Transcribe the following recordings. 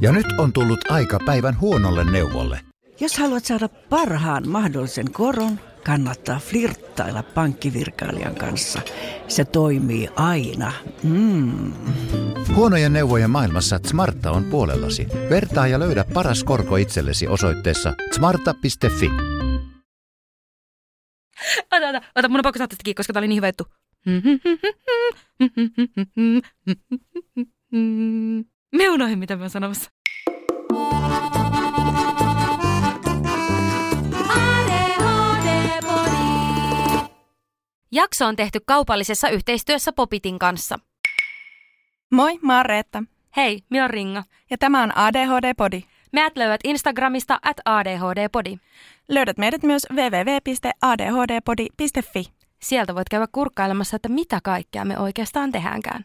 Ja nyt on tullut aika päivän huonolle neuvolle. Jos haluat saada parhaan mahdollisen koron, kannattaa flirttailla pankkivirkailijan kanssa. Se toimii aina. Mm. Huonojen neuvojen maailmassa Smarta on puolellasi. Vertaa ja löydä paras korko itsellesi osoitteessa smarta.fi. Ota, ota, ota, mun on pakko saada tästä koska tää oli niin hyvä juttu. Me unohdin, mitä mä oon sanomassa. Jakso on tehty kaupallisessa yhteistyössä Popitin kanssa. Moi, mä oon Reetta. Hei, minä on Ringa. Ja tämä on ADHD-podi. Meät löydät Instagramista at ADHD-podi. Löydät meidät myös www.adhdpodi.fi. Sieltä voit käydä kurkkailemassa, että mitä kaikkea me oikeastaan tehdäänkään.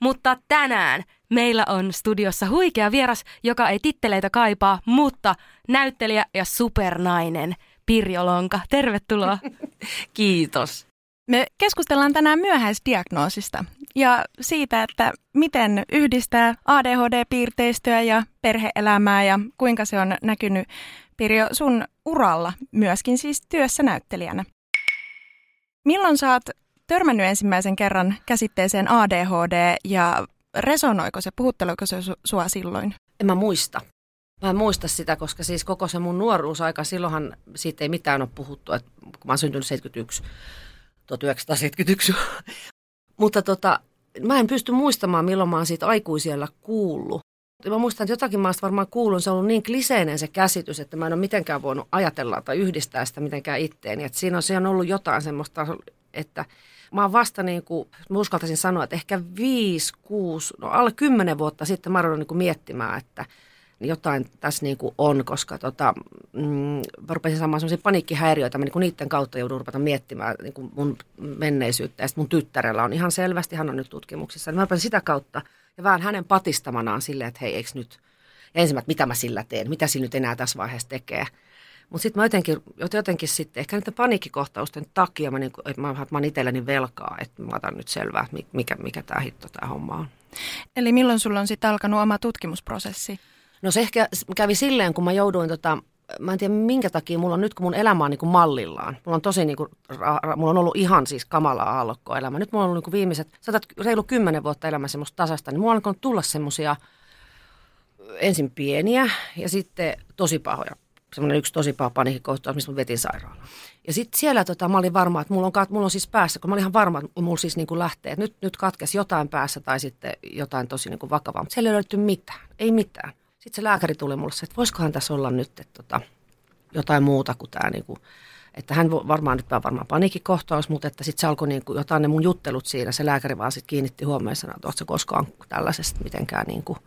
Mutta tänään meillä on studiossa huikea vieras, joka ei titteleitä kaipaa, mutta näyttelijä ja supernainen Pirjo Lonka. Tervetuloa. Kiitos. Me keskustellaan tänään myöhäisdiagnoosista ja siitä, että miten yhdistää ADHD-piirteistöä ja perheelämää ja kuinka se on näkynyt Pirjo sun uralla, myöskin siis työssä näyttelijänä. Milloin oot törmännyt ensimmäisen kerran käsitteeseen ADHD ja resonoiko se, puhutteluiko se sua silloin? En mä muista. Mä en muista sitä, koska siis koko se mun nuoruusaika, silloinhan siitä ei mitään ole puhuttu, että kun mä oon syntynyt 71, 1971. Mutta tota, mä en pysty muistamaan, milloin mä oon siitä aikuisiellä kuullut. Mä muistan, että jotakin oon varmaan kuullut, se on ollut niin kliseinen se käsitys, että mä en ole mitenkään voinut ajatella tai yhdistää sitä mitenkään itteeni. Että siinä on, siinä on ollut jotain semmoista, että mä oon vasta niin kuin, mä uskaltaisin sanoa, että ehkä viisi, kuusi, no alle kymmenen vuotta sitten mä oon niin kuin miettimään, että – jotain tässä niin kuin on, koska tota, mm, mä rupesin saamaan sellaisia paniikkihäiriöitä, mä niin kuin niiden kautta joudun rupata miettimään niin kuin mun menneisyyttä. Ja mun tyttärellä on ihan selvästi, hän on nyt tutkimuksissa, niin mä rupesin sitä kautta ja vähän hänen patistamanaan silleen, että hei, eikö nyt, ja mitä mä sillä teen, mitä sillä nyt enää tässä vaiheessa tekee. Mutta sitten mä jotenkin, jotenkin sitten, ehkä niiden paniikkikohtausten takia mä, niin, että mä, mä oon itselleni velkaa, että mä otan nyt selvää, mikä, mikä tämä hitto tämä homma on. Eli milloin sulla on sitten alkanut oma tutkimusprosessi? No se ehkä kävi silleen, kun mä jouduin tota, mä en tiedä minkä takia mulla on nyt, kun mun elämä on niin kuin mallillaan. Mulla on tosi niin kuin, mulla on ollut ihan siis kamalaa aallokkoa elämä. Nyt mulla on ollut niin kuin viimeiset, saatat reilu kymmenen vuotta elämä semmoista tasasta, niin mulla on alkanut tulla semmoisia ensin pieniä ja sitten tosi pahoja. Semmoinen yksi tosi paha paniikkikohtaus, missä mä vetin sairaalaan. Ja sitten siellä tota, mä olin varma, että mulla on, mulla on siis päässä, kun mä olin ihan varma, että mulla siis niin kuin lähtee, että nyt, nyt katkesi jotain päässä tai sitten jotain tosi niin kuin vakavaa. Mutta siellä ei löytynyt mitään, ei mitään. Sitten se lääkäri tuli mulle että voisikohan tässä olla nyt että tota, jotain muuta kuin tämä, niin kuin, että hän varmaan nyt on varmaan paniikkikohtaus, mutta että sitten se alkoi niin kuin, jotain ne mun juttelut siinä. Se lääkäri vaan sitten kiinnitti huomioon sanoi, että se koskaan tällaisesta mitenkään niin kuin,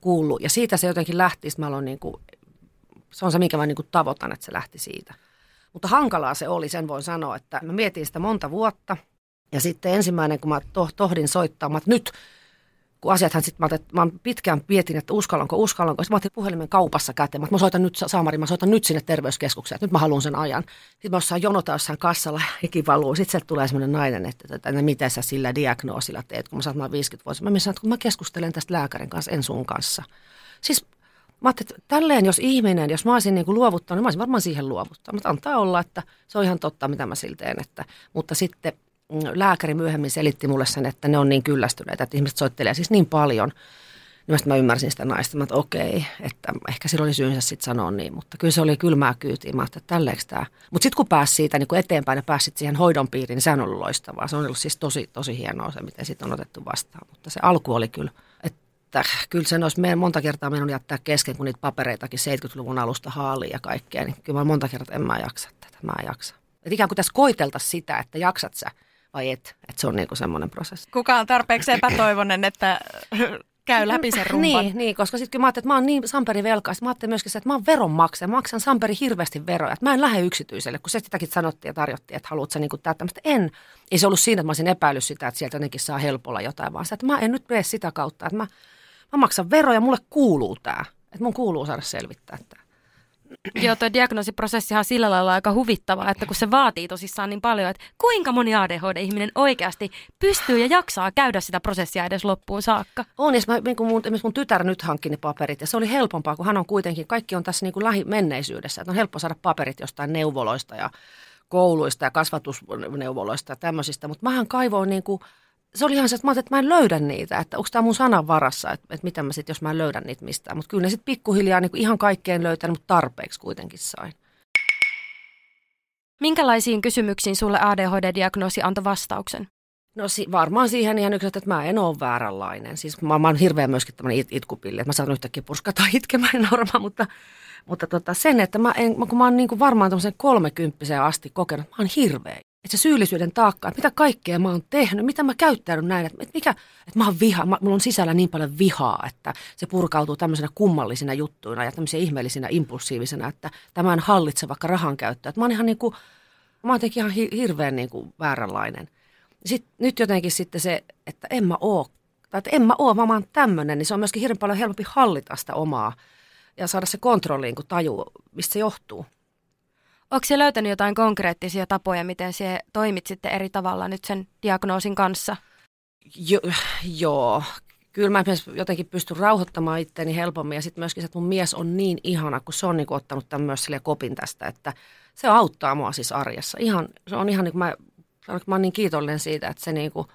kuullut. Ja siitä se jotenkin lähti, mä aloin niin kuin, se on se, minkä mä niin kuin tavoitan, että se lähti siitä. Mutta hankalaa se oli, sen voin sanoa, että mä mietin sitä monta vuotta. Ja sitten ensimmäinen, kun mä tohdin soittaa, että nyt kun asiathan sitten, mä, mä pitkään mietin, että uskallanko, uskallanko. Sitten mä otin puhelimen kaupassa käteen, että mä soitan nyt, Saamari, mä soitan nyt sinne terveyskeskukseen, että nyt mä haluan sen ajan. Sitten mä osaan jonota jossain kassalla, hiki valuu. Sitten sieltä tulee sellainen nainen, että, että, että mitä sä sillä diagnoosilla teet, kun mä saat 50 vuotta. Mä sanoin, että kun mä keskustelen tästä lääkärin kanssa, en sun kanssa. Siis mä että tälleen jos ihminen, jos mä olisin niin kuin luovuttanut, niin mä olisin varmaan siihen luovuttanut. Mutta antaa olla, että se on ihan totta, mitä mä siltä teen. Että, mutta sitten Mm, lääkäri myöhemmin selitti mulle sen, että ne on niin kyllästyneitä, että ihmiset soittelee siis niin paljon. Niin mä ymmärsin sitä naista, että okei, että ehkä sillä oli syynsä sitten sanoa niin, mutta kyllä se oli kylmää kyytiä. Mä että tälleekö tämä. Mutta sitten kun pääsi siitä niin kun eteenpäin ja pääsit siihen hoidon piiriin, niin se on ollut loistavaa. Se on ollut siis tosi, tosi hienoa se, miten sitten on otettu vastaan. Mutta se alku oli kyllä, että kyllä sen olisi meidän monta kertaa mennyt jättää kesken, kun niitä papereitakin 70-luvun alusta haaliin ja kaikkea. Niin kyllä mä monta kertaa en mä jaksa tätä, mä en jaksa. Että ikään kuin tässä koitelta sitä, että jaksat sä – vai et. Että se on niinku semmoinen prosessi. Kuka on tarpeeksi epätoivonen, että käy läpi sen rumpan. Niin, niin koska sitten kun mä ajattelin, että mä oon niin Samperi velkaa, mä ajattelin myöskin että mä oon veronmaksaja, mä maksan Samperi hirveästi veroja, että mä en lähde yksityiselle, kun se sitäkin sanottiin ja tarjottiin, että haluat sä niin täyttämästä. En. Ei se ollut siinä, että mä olisin epäillyt sitä, että sieltä jotenkin saa helpolla jotain, vaan sitä, että mä en nyt mene sitä kautta, että mä, mä maksan veroja, mulle kuuluu tämä, että mun kuuluu saada selvittää tämä. Joo, tuo diagnoosiprosessihan on sillä lailla aika huvittava, että kun se vaatii tosissaan niin paljon, että kuinka moni ADHD-ihminen oikeasti pystyy ja jaksaa käydä sitä prosessia edes loppuun saakka. On, ja mä, niin kuin mun, esimerkiksi mun tytär nyt hankki ne paperit, ja se oli helpompaa, kun hän on kuitenkin, kaikki on tässä niin kuin lähimenneisyydessä, että on helppo saada paperit jostain neuvoloista ja kouluista ja kasvatusneuvoloista ja tämmöisistä, mutta mähän kaivoin niin kuin, se oli ihan se, että mä, että mä en löydä niitä, että onko tämä mun sanan varassa, että, että mitä mä sitten, jos mä en löydä niitä mistään. Mutta kyllä ne sitten pikkuhiljaa niin ihan kaikkeen löytänyt, mutta tarpeeksi kuitenkin sain. Minkälaisiin kysymyksiin sulle ADHD-diagnoosi antoi vastauksen? No si- varmaan siihen ihan yksi, että mä en ole vääränlainen. Siis mä, mä oon hirveän myöskin tämmöinen it- itkupilli, että mä saan yhtäkkiä purskata itkemään norma, mutta, mutta tota sen, että mä en, kun mä oon niin kuin varmaan tämmöisen kolmekymppiseen asti kokenut, mä oon hirveä. Että se syyllisyyden taakka, että mitä kaikkea mä oon tehnyt, mitä mä käyttäydyn näin, että, mikä, että mä oon viha, mä, mulla on sisällä niin paljon vihaa, että se purkautuu tämmöisenä kummallisina juttuina ja tämmöisiä ihmeellisinä impulsiivisena, että tämä en hallitse vaikka rahan käyttöä. Että mä oon ihan niin kuin, mä oon ihan hirveän niin kuin vääränlainen. Sitten, nyt jotenkin sitten se, että en mä oo, tai että en mä oo, mä oon tämmöinen, niin se on myöskin hirveän paljon helpompi hallita sitä omaa ja saada se kontrolliin, kun tajuu, mistä se johtuu. Onko se löytänyt jotain konkreettisia tapoja, miten se toimit sitten eri tavalla nyt sen diagnoosin kanssa? Jo, joo, kyllä mä jotenkin pystyn rauhoittamaan itteeni helpommin ja sitten myöskin se, että mun mies on niin ihana, kun se on niin ottanut tämän myös sille kopin tästä, että se auttaa mua siis arjessa. Ihan, se on ihan niin kuin mä, mä niin kiitollinen siitä, että se niin kuin,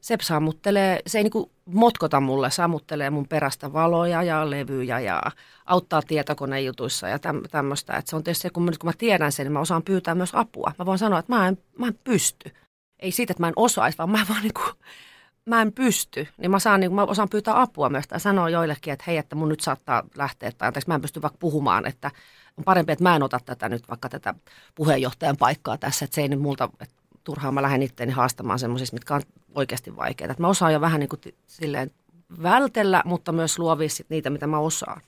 se sammuttelee, se ei niinku motkota mulle, sammuttelee mun perästä valoja ja levyjä ja auttaa tietokonejutuissa ja täm, tämmöistä. Että se on tietysti se, kun mä, kun mä tiedän sen, niin mä osaan pyytää myös apua. Mä voin sanoa, että mä en, mä en pysty. Ei siitä, että mä en osaisi, vaan mä vaan niinku, mä en pysty. Niin mä, saan, niin mä osaan pyytää apua myös tai sanoa joillekin, että hei, että mun nyt saattaa lähteä tai anteeksi, mä en pysty vaikka puhumaan, että on parempi, että mä en ota tätä nyt vaikka tätä puheenjohtajan paikkaa tässä, että se ei nyt multa, että turhaan mä lähden itteeni haastamaan semmoisista, mitkä on oikeasti vaikeita. Että mä osaan jo vähän niin kuin silleen vältellä, mutta myös luovia sit niitä, mitä mä osaan.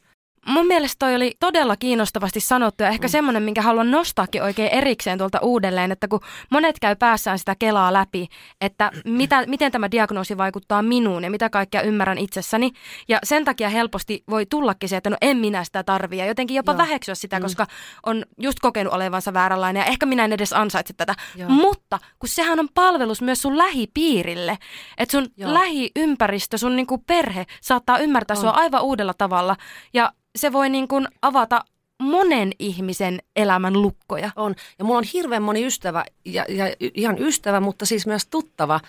Mun mielestä toi oli todella kiinnostavasti sanottu ja ehkä mm. semmoinen, minkä haluan nostaakin oikein erikseen tuolta uudelleen, että kun monet käy päässään sitä kelaa läpi, että mitä, miten tämä diagnoosi vaikuttaa minuun ja mitä kaikkea ymmärrän itsessäni. Ja sen takia helposti voi tullakin se, että no en minä sitä tarvii ja jotenkin jopa Joo. väheksyä sitä, mm. koska on just kokenut olevansa vääränlainen ja ehkä minä en edes ansaitse tätä. Joo. Mutta kun sehän on palvelus myös sun lähipiirille, että sun Joo. lähiympäristö, sun niinku perhe saattaa ymmärtää on. sua aivan uudella tavalla ja se voi niin kuin avata monen ihmisen elämän lukkoja. On. Ja mulla on hirveän moni ystävä, ja, ja ihan ystävä, mutta siis myös tuttava,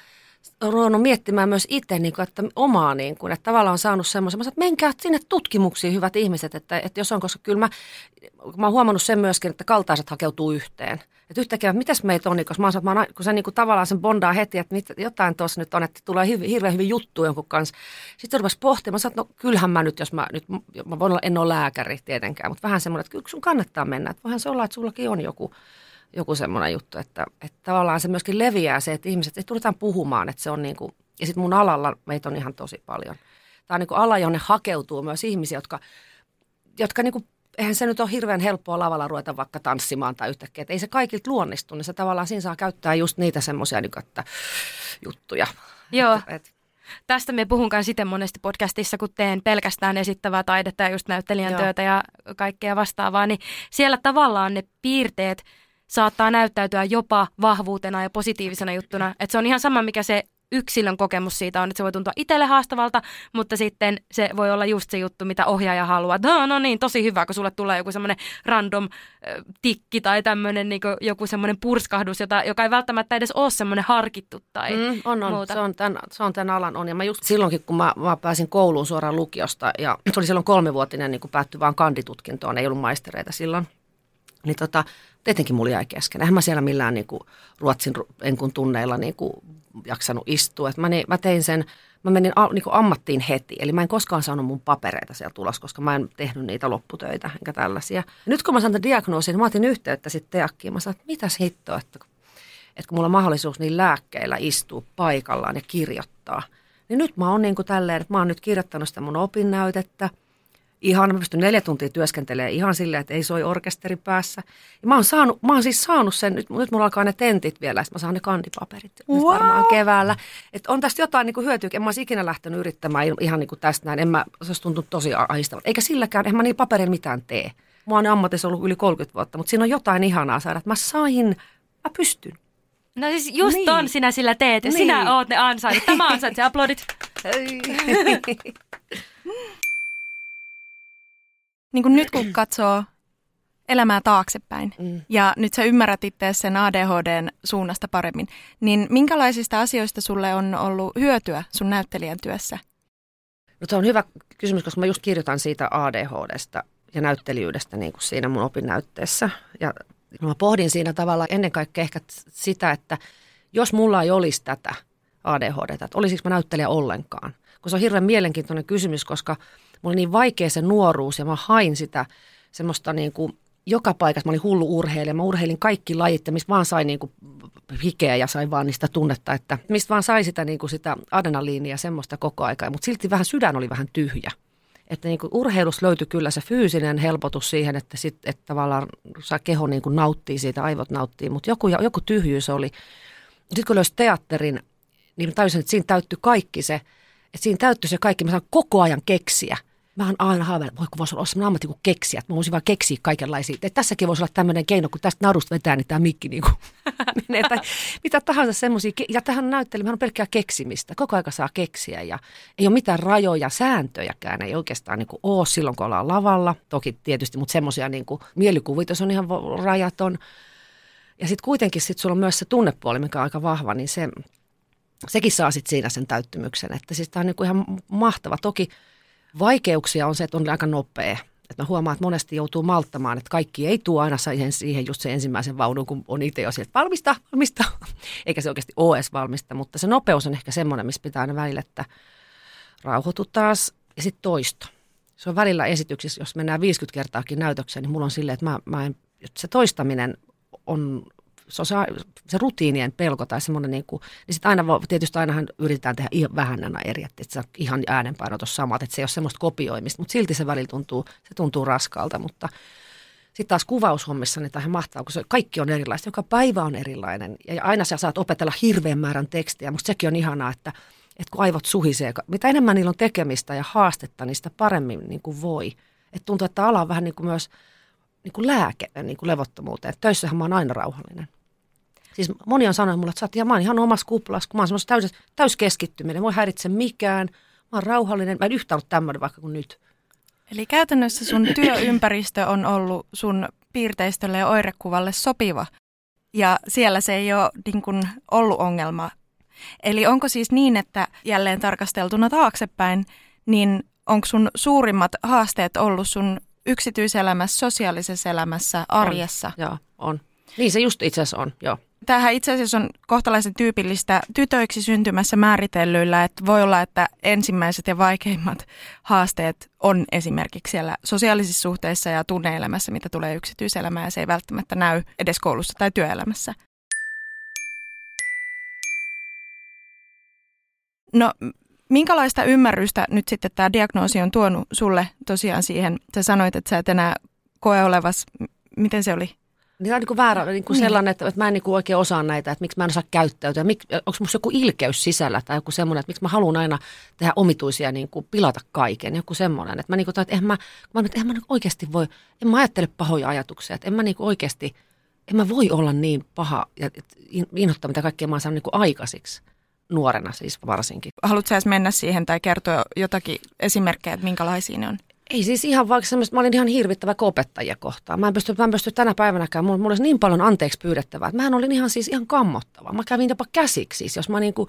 ruvennut miettimään myös itse, niin kuin, että omaa, niin kuin, että tavallaan on saanut semmoisen, että menkää sinne tutkimuksiin, hyvät ihmiset, että, että jos on, koska kyllä mä, mä oon huomannut sen myöskin, että kaltaiset hakeutuu yhteen. Että yhtäkkiä, mitäs meitä on, niin, koska mä oon, mä oon, kun se niin kuin, tavallaan sen bondaa heti, että mit, jotain tuossa nyt on, että tulee hirveän, hirveän hyvin juttu jonkun kanssa. Sitten rupesi pohtimaan, että no kyllähän mä nyt, jos mä nyt, mä voin olla, en ole lääkäri tietenkään, mutta vähän semmoinen, että kyllä sun kannattaa mennä. Että voihan se olla, että sullakin on joku, joku semmoinen juttu, että, että tavallaan se myöskin leviää se, että ihmiset, että tuletaan puhumaan, että se on niin kuin, ja sitten mun alalla meitä on ihan tosi paljon. Tämä on niin kuin ala, jonne hakeutuu myös ihmisiä, jotka, jotka niin kuin eihän se nyt ole hirveän helppoa lavalla ruveta vaikka tanssimaan tai yhtäkkiä, että ei se kaikilta luonnistu, niin se tavallaan siinä saa käyttää just niitä semmoisia niin että, juttuja. Joo. Et, et. Tästä me puhunkaan sitten monesti podcastissa, kun teen pelkästään esittävää taidetta ja just näyttelijän Joo. työtä ja kaikkea vastaavaa, niin siellä tavallaan ne piirteet saattaa näyttäytyä jopa vahvuutena ja positiivisena juttuna. Että se on ihan sama, mikä se yksilön kokemus siitä on, että se voi tuntua itselle haastavalta, mutta sitten se voi olla just se juttu, mitä ohjaaja haluaa. No, no niin, tosi hyvä, kun sulle tulee joku semmoinen random äh, tikki tai tämmöinen niin joku semmoinen purskahdus, jota, joka ei välttämättä edes ole semmoinen harkittu tai mm, on, on. muuta. Se on, tämän, se on tämän alan on. Ja mä just silloinkin, kun mä, mä pääsin kouluun suoraan lukiosta ja se oli silloin kolmevuotinen niin päättyi vaan kanditutkintoon, ei ollut maistereita silloin. Niin tota, tietenkin mulla jäi kesken. Eihän mä siellä millään niin kuin, Ruotsin enkun tunneilla niin kuin, jaksanut istua. Et mä, niin, mä tein sen, mä menin a, niin kuin ammattiin heti. Eli mä en koskaan saanut mun papereita siellä tulos, koska mä en tehnyt niitä lopputöitä enkä tällaisia. Ja nyt kun mä sain tämän diagnoosin, niin mä otin yhteyttä sitten Teakkiin. Mä sanoin, että mitäs hittoa, että, että kun mulla on mahdollisuus niin lääkkeillä istua paikallaan ja kirjoittaa. Niin nyt mä oon niin kuin tälleen, että mä oon nyt kirjoittanut sitä mun opinnäytettä – ihan, mä pystyn neljä tuntia työskentelemään ihan silleen, että ei soi orkesteri päässä. Ja mä oon, saanut, mä oon siis saanut sen, nyt, nyt mulla alkaa ne tentit vielä, että mä saan ne kandipaperit wow. nyt varmaan keväällä. Että on tästä jotain niin kuin hyötyä, en mä olisi ikinä lähtenyt yrittämään ihan niin kuin tästä näin, en mä, se olisi tuntunut tosi ahistavalta. Eikä silläkään, en mä niin paperilla mitään tee. Mä oon ammatissa ollut yli 30 vuotta, mutta siinä on jotain ihanaa saada, että mä sain, mä pystyn. No siis just Niin. ton sinä sillä teet ja Niin. sinä oot ne ansainnut. Tämä ansaitsee aplodit. Niin kuin nyt kun katsoo elämää taaksepäin Mm. ja nyt sä ymmärrät itse sen ADHDn suunnasta paremmin, niin minkälaisista asioista sulle on ollut hyötyä sun näyttelijän työssä? No se on hyvä kysymys, koska mä just kirjoitan siitä ADHDsta ja näyttelijyydestä niin kuin siinä mun opinnäytteessä. Ja mä pohdin siinä tavalla ennen kaikkea ehkä sitä, että jos mulla ei olisi tätä ADHDta, että olisiko mä näyttelijä ollenkaan. Kun se on hirveän mielenkiintoinen kysymys, koska mulla oli niin vaikea se nuoruus ja mä hain sitä semmoista niin kuin joka paikassa. Mä olin hullu urheilija. Mä urheilin kaikki lajit ja mistä vaan sai niin kuin hikeä ja sai vaan niistä tunnetta, että mistä vaan sai sitä, niin kuin sitä adrenaliinia semmoista koko aikaa. Mutta silti vähän sydän oli vähän tyhjä. Että niin kuin urheilussa löytyi kyllä se fyysinen helpotus siihen, että, sit, että tavallaan saa keho niin kuin nauttii siitä, aivot nauttii, mutta joku, joku tyhjyys oli. Sitten kun löysi teatterin, niin mä tajusin, että siinä täyttyi kaikki se, että siinä täyttyi se kaikki, mä saan koko ajan keksiä. Mä oon aina haaveillut, voi kun voisi olla sellainen ammatti kuin keksiä, että mä voisin vaan keksiä kaikenlaisia. Että tässäkin voisi olla tämmöinen keino, kun tästä narusta vetää, niin tämä mikki niin kuin menee. Tai mitä tahansa semmoisia. Ja tähän näyttelemään on pelkkää keksimistä. Koko aika saa keksiä ja ei ole mitään rajoja, sääntöjäkään. Ei oikeastaan niin kuin ole silloin, kun ollaan lavalla. Toki tietysti, mutta semmoisia niin kuin mielikuvitus on ihan rajaton. Ja sitten kuitenkin sit sulla on myös se tunnepuoli, mikä on aika vahva, niin se, sekin saa sitten siinä sen täyttymyksen. Että siis tämä on niinku ihan mahtava. Toki vaikeuksia on se, että on aika nopea. Että mä huomaan, että monesti joutuu malttamaan, että kaikki ei tuo aina siihen, siihen just se ensimmäisen vaunun, kun on itse jo sieltä valmista, valmista. Eikä se oikeasti ole edes valmista, mutta se nopeus on ehkä semmoinen, missä pitää aina välillä, että rauhoitu taas ja sitten toisto. Se on välillä esityksissä, jos mennään 50 kertaakin näytökseen, niin mulla on silleen, että mä, mä en, että se toistaminen on se, on se, se rutiinien pelko tai semmoinen, niin kuin, niin sitten aina, tietysti ainahan yritetään tehdä ihan vähän aina eri, että se on ihan äänenpainotus samat, että se ei ole semmoista kopioimista, mutta silti se välillä tuntuu, se tuntuu raskaalta, mutta sitten taas kuvaushommissa niin tähän mahtaa, kun se kaikki on erilaista, joka päivä on erilainen ja aina sä saat opetella hirveän määrän tekstiä, mutta sekin on ihanaa, että, että kun aivot suhisee, mitä enemmän niillä on tekemistä ja haastetta, niin sitä paremmin niin kuin voi. Että tuntuu, että ala on vähän niin kuin myös niin kuin lääke niin kuin levottomuuteen. Töissähän mä oon aina rauhallinen. Siis moni on sanonut mulle, että sä oot ihan, mä oon ihan omassa kuplassa, kun mä oon semmoista täys, täyskeskittyminen, voi häiritse mikään, mä oon rauhallinen, mä en yhtään ollut tämmöinen vaikka kuin nyt. Eli käytännössä sun työympäristö on ollut sun piirteistölle ja oirekuvalle sopiva. Ja siellä se ei ole niin kuin, ollut ongelma. Eli onko siis niin, että jälleen tarkasteltuna taaksepäin, niin onko sun suurimmat haasteet ollut sun yksityiselämässä, sosiaalisessa elämässä, arjessa? Joo, on. Niin se just itse asiassa on, joo. Tämähän itse asiassa on kohtalaisen tyypillistä tytöiksi syntymässä määritellyillä, että voi olla, että ensimmäiset ja vaikeimmat haasteet on esimerkiksi siellä sosiaalisissa suhteissa ja tunneelämässä, mitä tulee yksityiselämään ja se ei välttämättä näy edes koulussa tai työelämässä. No, minkälaista ymmärrystä nyt sitten tämä diagnoosi on tuonut sulle tosiaan siihen? Sä sanoit, että sä et enää koe olevas, miten se oli? Niin on niin kuin väärä, niin kuin sellainen, että, että mä en niin kuin oikein osaa näitä, että miksi mä en osaa käyttäytyä. Mik, onko musta joku ilkeys sisällä tai joku semmoinen, että miksi mä haluan aina tehdä omituisia, niin kuin pilata kaiken. Joku semmoinen, että mä niin kuin, että eihän mä, mä, eihän mä niin oikeasti voi, en mä ajattele pahoja ajatuksia, että en mä niin kuin oikeasti, en mä voi olla niin paha ja et in- inhottava, mitä kaikkea mä oon saanut niin kuin aikaisiksi nuorena siis varsinkin. Haluatko edes mennä siihen tai kertoa jotakin esimerkkejä, että minkälaisia ne on? Ei siis ihan vaikka semmoista, mä olin ihan hirvittävä opettajia kohtaan. Mä en pysty, mä en pysty tänä päivänäkään, mulla, mulla olisi niin paljon anteeksi pyydettävää, että mähän olin ihan siis ihan kammottava. Mä kävin jopa käsiksi siis, jos mä niinku,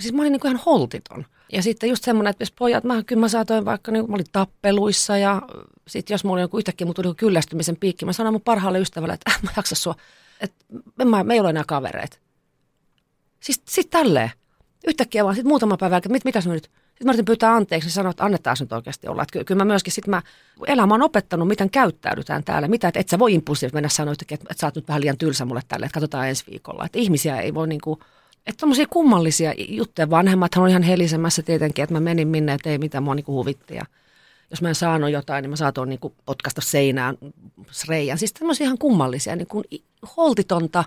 siis mä olin niinku ihan holtiton. Ja sitten just semmoinen, että jos pojat, mä, kyllä mä saatoin vaikka, niin, mä olin tappeluissa ja sitten jos mulla oli joku yhtäkkiä, mulla tuli kyllästymisen piikki, mä sanoin mun parhaalle ystävälle, että äh, mä jaksa sua, että mä, me ei ole enää kavereita. Siis sit tälleen. Yhtäkkiä vaan, sitten muutama päivä jälkeen, mit, mitäs mä nyt? Sitten mä yritin pyytää anteeksi, niin sanoin, että annetaan nyt oikeasti olla. Että ky- kyllä mä myöskin sit mä, elämä on opettanut, miten käyttäydytään täällä. Mitä, että et sä voi impulsiivisesti mennä sanoa että, että sä oot nyt vähän liian tylsä mulle tälle, että katsotaan ensi viikolla. Että ihmisiä ei voi niinku, että tommosia kummallisia juttuja. Vanhemmathan on ihan helisemässä tietenkin, että mä menin minne, että ei mitään mua niinku huvitti. Ja jos mä en saanut jotain, niin mä saatoin niinku potkasta seinään reijän. Siis tämmöisiä ihan kummallisia, niin kuin holtitonta,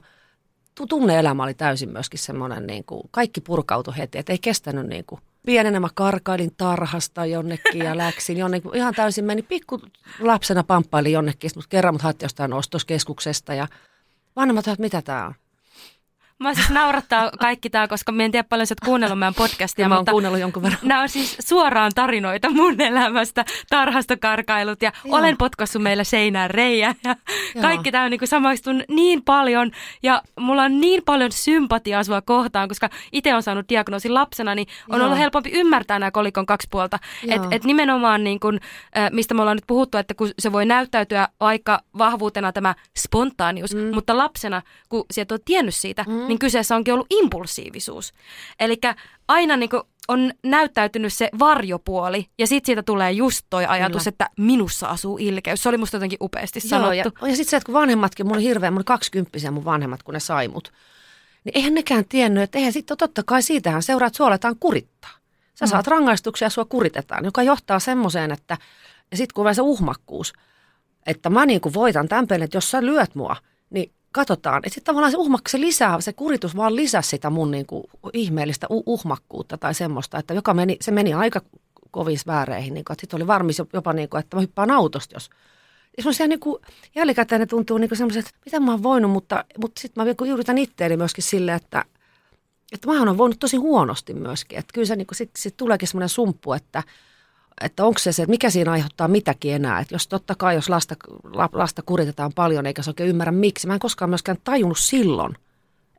tu- tunne-elämä oli täysin myöskin semmoinen, niin kuin, kaikki purkautui heti, että ei kestänyt niin kuin, pienenä mä karkailin tarhasta jonnekin ja läksin jonnekin. Ihan täysin meni pikku lapsena pamppailin jonnekin, mutta kerran mut haettiin jostain ostoskeskuksesta ja vanhemmat että mitä tää on. Mä siis naurattaa kaikki tämä, koska mä en tiedä paljon sä oot kuunnellut meidän podcastia. Ja mä oon mutta kuunnellut jonkun verran. Nämä on siis suoraan tarinoita mun elämästä, tarhasta karkailut ja Joo. olen potkassut meillä seinään reijä ja Joo. kaikki tämä on niin samaistun niin paljon ja mulla on niin paljon sympatiaa sua kohtaan, koska itse on saanut diagnoosin lapsena, niin on Joo. ollut helpompi ymmärtää nämä kolikon kaksi puolta. Joo. Et, et nimenomaan niin kun, mistä me ollaan nyt puhuttu, että kun se voi näyttäytyä aika vahvuutena tämä spontaanius, mm. mutta lapsena, kun sä et ole tiennyt siitä, mm. Niin kyseessä onkin ollut impulsiivisuus. Eli aina niin kun on näyttäytynyt se varjopuoli ja sitten siitä tulee just toi ajatus, Kyllä. että minussa asuu ilkeys. Se oli musta jotenkin upeasti Joo, sanottu. ja, ja sitten se, että kun vanhemmatkin, mulla oli hirveän, mulla oli kaksikymppisiä mun vanhemmat, kun ne sai mut. Niin eihän nekään tiennyt, että eihän sitten totta kai siitähän seuraa, että sua aletaan kurittaa. Sä Mm. saat rangaistuksia ja sua kuritetaan, joka johtaa semmoiseen, että ja sitten kun se uhmakkuus, että mä niin kuin voitan tämän pelin, että jos sä lyöt mua, niin katsotaan. Että sitten tavallaan se uhmakka, se lisää, se kuritus vaan lisäsi sitä mun niin kuin ihmeellistä uh- uhmakkuutta tai semmoista, että joka meni, se meni aika kovissa vääreihin. Niin sitten oli varmis jopa, niin kuin, että mä hyppään autosta, jos ja semmoisia niin kuin, jälkikäteen ne tuntuu niin semmoiset, että mitä mä oon voinut, mutta, mutta sitten mä yritän itteeni myöskin sille, että, että mähän on voinut tosi huonosti myöskin. Että kyllä se niin sitten sit tuleekin semmoinen sumppu, että, että onko se se, että mikä siinä aiheuttaa mitäkin enää. Että jos totta kai, jos lasta, la- lasta kuritetaan paljon eikä se oikein ymmärrä miksi. Mä en koskaan myöskään tajunnut silloin,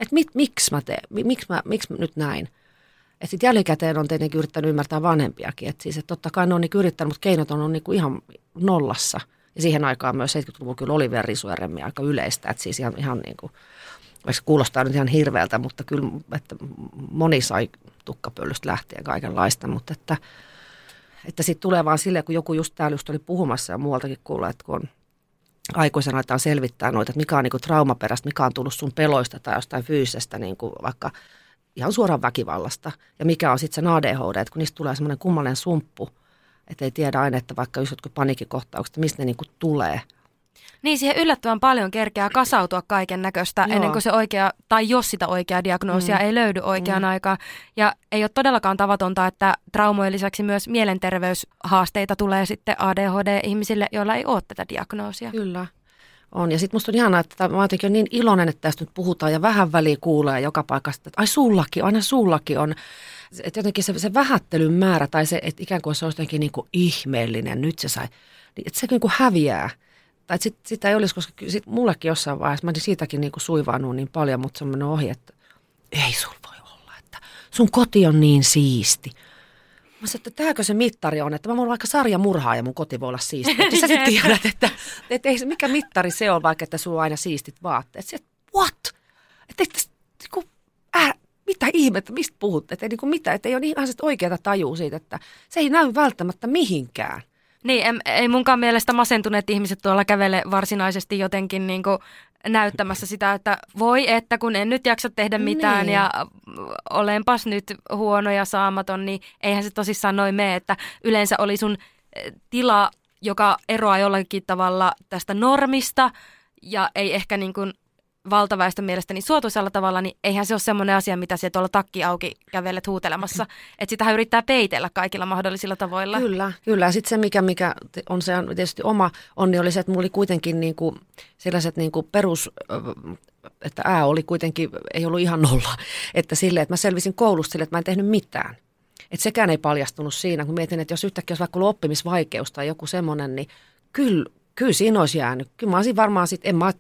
että mit, miksi mä teen, mi- miksi mä, miksi nyt näin. Että sitten jälkikäteen on tietenkin yrittänyt ymmärtää vanhempiakin. Että siis, että totta kai ne on niin yrittänyt, mutta keinot on, on niin ihan nollassa. Ja siihen aikaan myös 70-luvulla kyllä oli vielä risueremmiä aika yleistä. Että siis ihan, ihan niin kuin, vaikka se kuulostaa nyt ihan hirveältä, mutta kyllä että moni sai tukkapöllystä lähtien kaikenlaista. Mutta että, että sitten tulee vaan silleen, kun joku just täällä just oli puhumassa ja muualtakin kuulla, että kun on aikuisena aletaan selvittää noita, että mikä on niinku traumaperäistä, mikä on tullut sun peloista tai jostain fyysisestä niinku vaikka ihan suoraan väkivallasta. Ja mikä on sitten se ADHD, että kun niistä tulee semmoinen kummallinen sumppu, että ei tiedä aina, että vaikka just jotkut paniikkikohtaukset, mistä ne niinku tulee. Niin, siihen yllättävän paljon kerkeää kasautua kaiken näköistä ennen kuin se oikea, tai jos sitä oikeaa diagnoosia Mm. ei löydy oikeaan Mm. aikaan. Ja ei ole todellakaan tavatonta, että traumojen lisäksi myös mielenterveyshaasteita tulee sitten ADHD-ihmisille, joilla ei ole tätä diagnoosia. Kyllä. On. Ja sitten musta on ihanaa, että mä jotenkin olen niin iloinen, että tästä nyt puhutaan ja vähän väliä kuulee joka paikasta, että ai sullakin, aina sullakin on. Että jotenkin se, se vähättelyn määrä tai se, että ikään kuin se olisi jotenkin niin kuin ihmeellinen, nyt se sai, niin että se niin kuin häviää. Tai sit, sitä ei olisi, koska sit mullekin jossain vaiheessa, mä olin siitäkin niin kuin suivaannut niin paljon, mutta se on mennyt ohi, että ei sul voi olla, että sun koti on niin siisti. Mä sanoin, että tämäkö se mittari on, että mä voin vaikka sarjamurhaa ja mun koti voi olla siisti. Mutta sä sitten tiedät, että, että ei, mikä mittari se on, vaikka että sulla on aina siistit vaatteet. Se, että what? Että tästä, niinku, äh, mitä ihmettä, mistä puhut? Että ei niinku mitä, että ei ole ihan sitä oikeaa tajua siitä, että se ei näy välttämättä mihinkään. Niin, em, ei munkaan mielestä masentuneet ihmiset tuolla kävele varsinaisesti jotenkin niin kuin näyttämässä sitä, että voi että kun en nyt jaksa tehdä mitään Niin. ja olenpas nyt huono ja saamaton, niin eihän se tosissaan noin mene, että yleensä oli sun eh, tila, joka eroaa jollakin tavalla tästä normista ja ei ehkä niin kuin valtaväestön mielestä niin suotuisalla tavalla, niin eihän se ole semmoinen asia, mitä se tuolla takki auki kävelet huutelemassa. Että sitähän yrittää peitellä kaikilla mahdollisilla tavoilla. Kyllä, kyllä. Ja sitten se, mikä, mikä on se tietysti oma onni, oli se, että mulla oli kuitenkin niin kuin sellaiset niin kuin perus, että ää oli kuitenkin, ei ollut ihan nolla. Että sille, että mä selvisin koulusta sille, että mä en tehnyt mitään. Että sekään ei paljastunut siinä, kun mietin, että jos yhtäkkiä olisi vaikka ollut oppimisvaikeus tai joku semmoinen, niin kyllä, kyllä siinä olisi jäänyt. Kyllä mä olisin varmaan sitten, en mä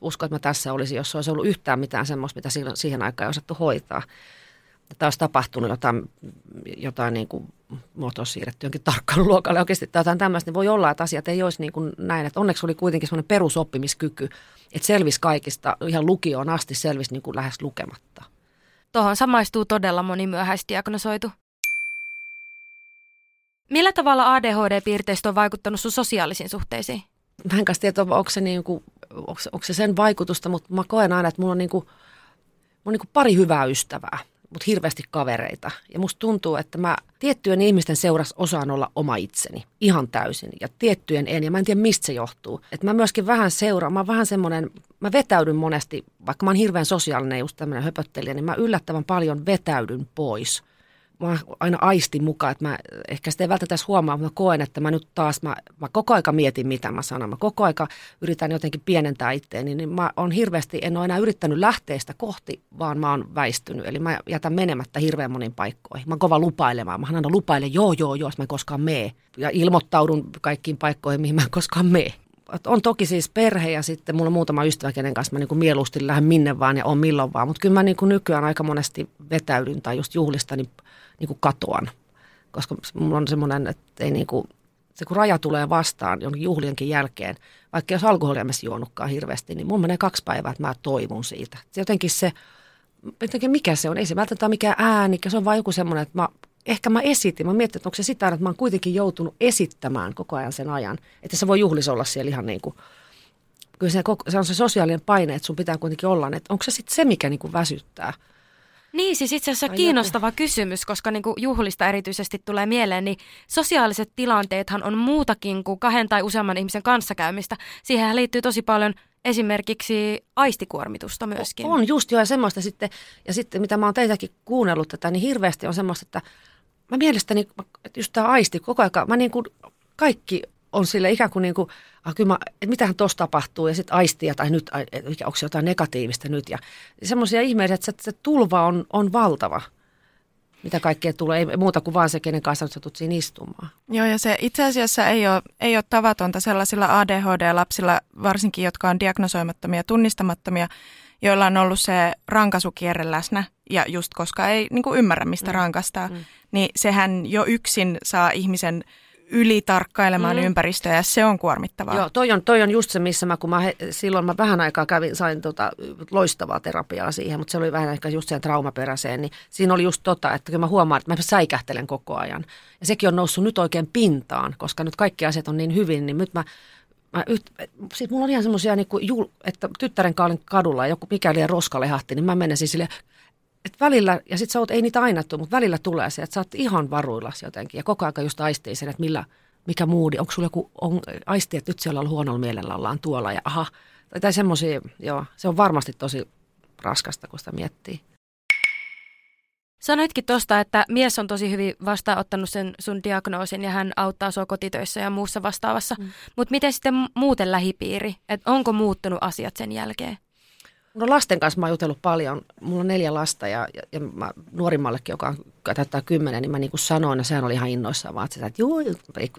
usko, että mä tässä olisin, jos olisi ollut yhtään mitään semmoista, mitä silloin, siihen aikaan ei osattu hoitaa. Että olisi tapahtunut jotain, jotain niin kuin muoto siirretty jonkin tarkkailuluokalle oikeasti tai jotain tämmöistä, niin voi olla, että asiat ei olisi niin kuin näin. Että onneksi oli kuitenkin semmoinen perusoppimiskyky, että selvisi kaikista, ihan lukioon asti selvisi niin kuin lähes lukematta. Tuohon samaistuu todella moni myöhäisdiagnosoitu. Millä tavalla ADHD-piirteistö on vaikuttanut sun sosiaalisiin suhteisiin? Mä en kanssa tiedä, onko se, niin kuin, onko, onko se sen vaikutusta, mutta mä koen aina, että mulla on, niin kuin, mulla on niin kuin pari hyvää ystävää, mutta hirveästi kavereita. Ja musta tuntuu, että mä tiettyjen ihmisten seurassa osaan olla oma itseni ihan täysin ja tiettyjen en. Ja mä en tiedä, mistä se johtuu. Että mä myöskin vähän seuraan, mä vähän semmoinen, mä vetäydyn monesti, vaikka mä oon hirveän sosiaalinen just tämmöinen höpöttelijä, niin mä yllättävän paljon vetäydyn pois mä aina aistin mukaan, että mä ehkä sitä ei välttämättä edes huomaa, mutta mä koen, että mä nyt taas, mä, mä koko aika mietin, mitä mä sanon. Mä koko aika yritän jotenkin pienentää itteeni, niin mä on hirveästi, en ole enää yrittänyt lähteä sitä kohti, vaan mä oon väistynyt. Eli mä jätän menemättä hirveän monin paikkoihin. Mä oon kova lupailemaan. Mä aina lupailen, joo, joo, joo, jos mä en koskaan mee. Ja ilmoittaudun kaikkiin paikkoihin, mihin mä en koskaan mee on toki siis perhe ja sitten mulla on muutama ystävä, kenen kanssa mä niin kuin mieluusti lähden minne vaan ja on milloin vaan. Mutta kyllä mä niin kuin nykyään aika monesti vetäydyn tai just juhlista, niin, niin kuin katoan. Koska mulla on semmoinen, että ei niin kuin, se kun raja tulee vastaan jonkin juhlienkin jälkeen, vaikka jos alkoholia mä juonutkaan hirveästi, niin mun menee kaksi päivää, että mä toivon siitä. Se jotenkin se, jotenkin mikä se on, ei se välttämättä ole mikään ääni, se on vain joku semmoinen, että mä ehkä mä esitin, mä mietin, että onko se sitä, että mä oon kuitenkin joutunut esittämään koko ajan sen ajan. Että se voi juhlis olla siellä ihan niin kuin, kyllä se, se on se sosiaalinen paine, että sun pitää kuitenkin olla, että onko se sitten se, mikä niin kuin väsyttää. Niin, siis itse asiassa kiinnostava joku. kysymys, koska niin kuin juhlista erityisesti tulee mieleen, niin sosiaaliset tilanteethan on muutakin kuin kahden tai useamman ihmisen kanssakäymistä. Siihen liittyy tosi paljon esimerkiksi aistikuormitusta myöskin. On just jo ja semmoista sitten, ja sitten mitä mä oon teitäkin kuunnellut tätä, niin hirveästi on semmoista, että mä mielestäni, että just tämä aisti koko ajan, mä niin kuin kaikki on sille ikään kuin, niin kuin ah, kyllä mä, että mitähän tuossa tapahtuu ja sitten aistia tai nyt, onko se jotain negatiivista nyt ja semmoisia ihmeitä, että se, se tulva on, on valtava mitä kaikkea tulee, ei muuta kuin vaan se, kenen kanssa satut siinä istumaan. Joo, ja se itse asiassa ei ole, ei ole tavatonta sellaisilla ADHD-lapsilla, varsinkin jotka on diagnosoimattomia, tunnistamattomia, joilla on ollut se rankasukierre läsnä, ja just koska ei niin kuin ymmärrä, mistä mm. rankastaa, mm. niin sehän jo yksin saa ihmisen ylitarkkailemaan mm. ympäristöä ja se on kuormittavaa. Joo, toi on, toi on just se, missä mä, kun mä he, silloin mä vähän aikaa kävin, sain tota, loistavaa terapiaa siihen, mutta se oli vähän ehkä just sen traumaperäiseen, niin siinä oli just tota, että kyllä mä huomaan, että mä säikähtelen koko ajan. Ja sekin on noussut nyt oikein pintaan, koska nyt kaikki asiat on niin hyvin, niin nyt mä Mä yht, siis mulla on ihan semmoisia, niin että tyttären kaalin kadulla joku mikäli roska lehahti, niin mä menen siis sille et välillä, ja sit sä oot, ei niitä aina tule, mutta välillä tulee se, että sä oot ihan varuillas jotenkin. Ja koko ajan just aistii sen, että millä, mikä moodi, onko sulla joku on, aisti, että nyt siellä on huonolla mielellä, ollaan tuolla ja aha. Tai, tai semmoisia, joo, se on varmasti tosi raskasta, kun sitä miettii. Sanoitkin tuosta, että mies on tosi hyvin vastaanottanut sen sun diagnoosin ja hän auttaa sua kotitöissä ja muussa vastaavassa. Mm. Mutta miten sitten muuten lähipiiri? Et onko muuttunut asiat sen jälkeen? No lasten kanssa mä oon jutellut paljon. Mulla on neljä lasta ja, ja, ja mä, nuorimmallekin, joka on, täyttää kymmenen, niin mä niin kuin sanoin, ja sehän oli ihan innoissaan vaan, että, että joo,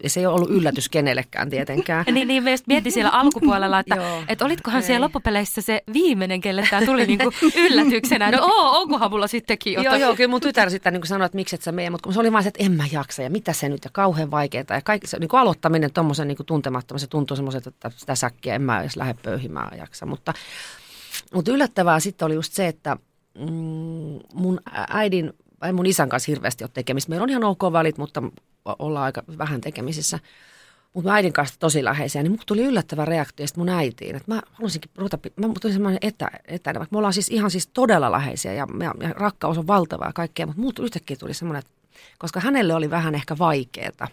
se ei ole ollut yllätys kenellekään tietenkään. niin, niin mietin siellä alkupuolella, että, että olitkohan ei. siellä loppupeleissä se viimeinen, kelle tämä tuli niin kuin yllätyksenä, että oo, onkohan mulla sittenkin jotain. Joo, joo, kyllä mun tytär sitten niin sanoi, että miksi et sä mene, mutta se oli vaan se, että en mä jaksa ja mitä se nyt ja kauhean vaikeaa. Ja kaikki, se, niin kuin aloittaminen tuommoisen niin tuntemattoman, se tuntuu semmoiselta, että sitä säkkiä en mä edes lähde pöyhimään jaksa, mutta mutta yllättävää sitten oli just se, että mm, mun äidin, vai mun isän kanssa hirveästi ole tekemistä. Meillä on ihan ok välit, mutta ollaan aika vähän tekemisissä. Mutta äidin kanssa tosi läheisiä, niin mulla tuli yllättävä reaktio mun äitiin. Että mä halusinkin ruveta, mä tuli semmoinen etä, etänä, me ollaan siis ihan siis todella läheisiä ja, ja, ja rakkaus on valtava ja kaikkea, mutta muut yhtäkkiä tuli semmoinen, koska hänelle oli vähän ehkä vaikeaa,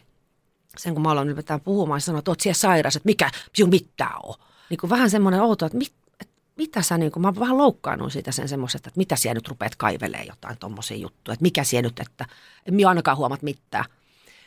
sen kun mä aloin ylipäätään puhumaan, sanoa, että oot siellä sairas, että mikä sinun mitään on. Niin kuin vähän semmoinen outo, että mit, mitä sä, niin kun mä vähän loukkaannut siitä sen semmoisesta, että mitä siellä nyt rupeat kaivelee jotain tuommoisia juttuja, että mikä siellä nyt, että en minä ainakaan huomat mitään.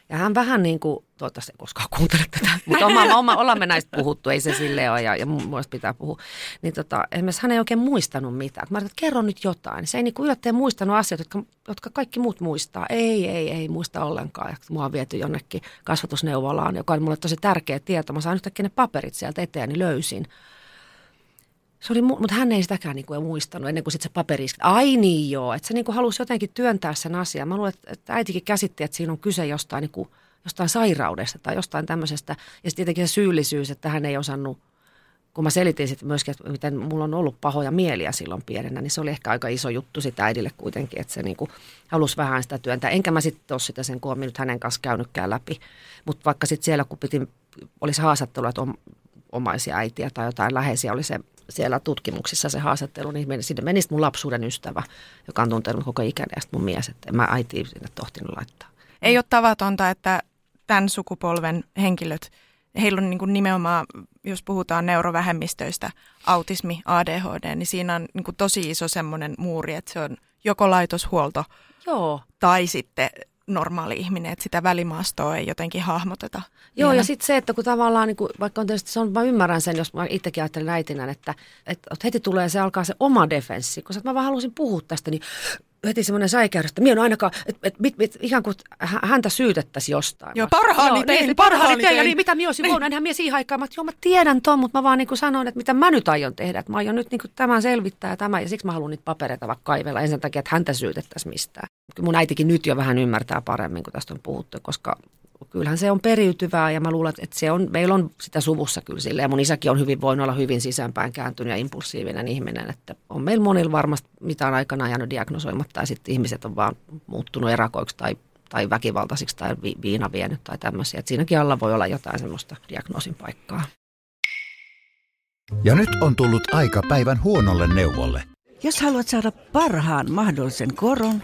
Ja hän vähän niin kuin, toivottavasti ei koskaan kuuntele tätä, mutta oma, oma, ollaan me näistä puhuttu, ei se sille ole ja, ja mielestä pitää puhua. Niin tota, esimerkiksi hän ei oikein muistanut mitään. Mä ajattelin, että kerro nyt jotain. Se ei niin kuin yllättäen muistanut asioita, jotka, jotka kaikki muut muistaa. Ei, ei, ei muista ollenkaan. Mua on viety jonnekin kasvatusneuvolaan, joka on mulle tosi tärkeä tieto. Mä saan yhtäkkiä ne paperit sieltä eteen, niin löysin. Se oli, mutta hän ei sitäkään niin kuin muistanut ennen kuin sitten se paperi Ai niin joo, että se niin kuin halusi jotenkin työntää sen asian. Mä luulen, että äitikin käsitti, että siinä on kyse jostain, niin kuin, jostain sairaudesta tai jostain tämmöisestä. Ja sitten tietenkin se syyllisyys, että hän ei osannut, kun mä selitin sitten myöskin, että miten mulla on ollut pahoja mieliä silloin pienenä, niin se oli ehkä aika iso juttu sitä äidille kuitenkin, että se niin kuin halusi vähän sitä työntää. Enkä mä sitten ole sitä sen koomin nyt hänen kanssa käynytkään läpi. Mutta vaikka sitten siellä, kun piti, olisi haastattelu, että on omaisia äitiä tai jotain läheisiä, oli se siellä tutkimuksissa se haastattelu, niin meni, sinne meni mun lapsuuden ystävä, joka on tuntenut koko ikäni ja mun mies, että en mä äitiin sinne tohtinut laittaa. Ei ole tavatonta, että tämän sukupolven henkilöt, heillä on niin kuin nimenomaan, jos puhutaan neurovähemmistöistä, autismi, ADHD, niin siinä on niin kuin tosi iso semmoinen muuri, että se on joko laitoshuolto Joo. tai sitten normaali ihminen, että sitä välimaastoa ei jotenkin hahmoteta. Joo, vielä. ja sitten se, että kun tavallaan, niin kuin, vaikka on tietysti, se on, mä ymmärrän sen, jos mä itsekin ajattelen äitinä, että, että heti tulee se, alkaa se oma defenssi, koska mä vaan halusin puhua tästä, niin heti semmoinen säikäydys, että minä en ainakaan, että, että mit, mit, ihan kuin hä- häntä syytettäisiin jostain. Joo, parhaani Joo, tein, niin, parhaani parhaani tein, ja niin, mitä minä olisin voinut, enhän minä siihen aikaan, että joo mä tiedän ton, mutta mä vaan niin kuin sanoin, että mitä mä nyt aion tehdä, että mä aion nyt niin kuin tämän selvittää ja tämä, ja siksi mä haluan niitä papereita vaikka kaivella, en sen takia, että häntä syytettäisiin mistään. Kyllä mun äitikin nyt jo vähän ymmärtää paremmin, kun tästä on puhuttu, koska kyllähän se on periytyvää ja mä luulen, että se on, meillä on sitä suvussa kyllä sille. Ja mun isäkin on hyvin voinut olla hyvin sisäänpäin kääntynyt ja impulsiivinen ihminen, että on meillä monilla varmasti mitään aikana jäänyt diagnosoimatta ja sitten ihmiset on vaan muuttunut erakoiksi tai, tai väkivaltaisiksi tai vi, viina vienyt tai tämmöisiä. Että siinäkin alla voi olla jotain semmoista diagnoosin paikkaa. Ja nyt on tullut aika päivän huonolle neuvolle. Jos haluat saada parhaan mahdollisen koron,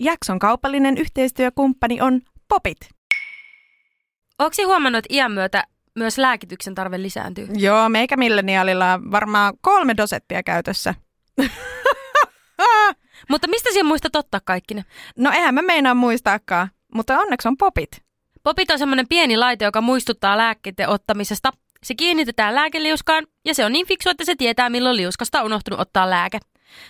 Jakson kaupallinen yhteistyökumppani on Popit. Onko huomannut, että iän myötä myös lääkityksen tarve lisääntyy? Joo, meikä milleniaalilla on varmaan kolme dosettia käytössä. Mutta mistä sinä muistat ottaa kaikki ne? No eihän mä meinaa muistaakaan, mutta onneksi on Popit. Popit on semmoinen pieni laite, joka muistuttaa lääkkeiden ottamisesta. Se kiinnitetään lääkeliuskaan ja se on niin fiksu, että se tietää milloin liuskasta on unohtunut ottaa lääke.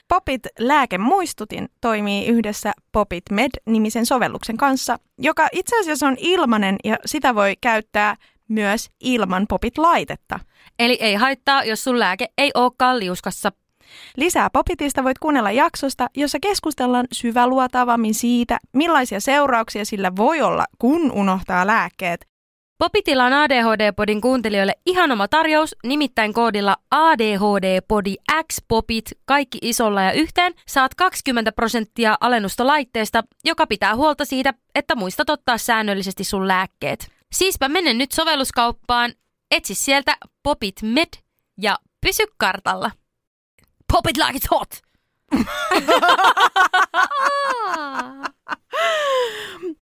Popit lääkemuistutin toimii yhdessä Popit Med-nimisen sovelluksen kanssa, joka itse asiassa on ilmainen ja sitä voi käyttää myös ilman Popit-laitetta. Eli ei haittaa, jos sun lääke ei olekaan liuskassa. Lisää Popitista voit kuunnella jaksosta, jossa keskustellaan syväluotavammin siitä, millaisia seurauksia sillä voi olla, kun unohtaa lääkkeet. Popitilla on ADHD-podin kuuntelijoille ihan oma tarjous, nimittäin koodilla ADHD-podi X Popit, kaikki isolla ja yhteen, saat 20 prosenttia alennusta laitteesta, joka pitää huolta siitä, että muistat ottaa säännöllisesti sun lääkkeet. Siispä mene nyt sovelluskauppaan, etsi sieltä Popit Med ja pysy kartalla. Pop it like it's hot!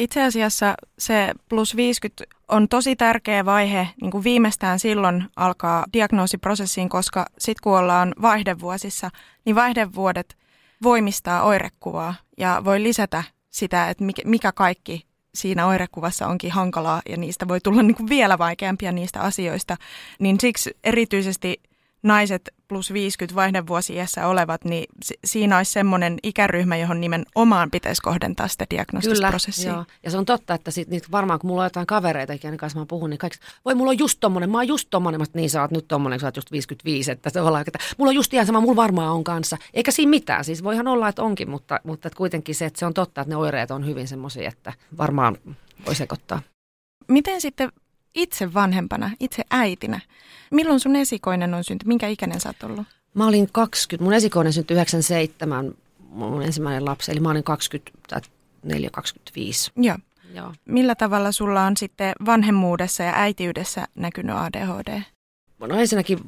Itse asiassa se plus 50 on tosi tärkeä vaihe, niin kuin viimeistään silloin alkaa diagnoosiprosessiin, koska sitten kun ollaan vaihdevuosissa, niin vaihdevuodet voimistaa oirekuvaa ja voi lisätä sitä, että mikä, kaikki siinä oirekuvassa onkin hankalaa ja niistä voi tulla niin kuin vielä vaikeampia niistä asioista. Niin siksi erityisesti naiset plus 50 vaihdevuosiiässä olevat, niin si- siinä olisi semmoinen ikäryhmä, johon nimenomaan pitäisi kohdentaa sitä diagnostista joo. Ja se on totta, että sit, niitä varmaan kun mulla on jotain kavereita, kenen kanssa mä puhun, niin kaikki, voi mulla on just tommonen, mä oon just tommonen, mä oon, niin sä oot nyt tommonen, sä oot just 55, että se on että mulla on just ihan sama, mulla varmaan on kanssa. Eikä siinä mitään, siis voihan olla, että onkin, mutta, mutta että kuitenkin se, että se on totta, että ne oireet on hyvin semmoisia, että varmaan voi sekoittaa. Miten sitten itse vanhempana, itse äitinä, milloin sun esikoinen on synty? Minkä ikäinen sä oot ollut? Mä olin 20, mun esikoinen syntyi 97, mun ensimmäinen lapsi, eli mä olin 24-25. Joo. Joo. Millä tavalla sulla on sitten vanhemmuudessa ja äitiydessä näkynyt ADHD? No ensinnäkin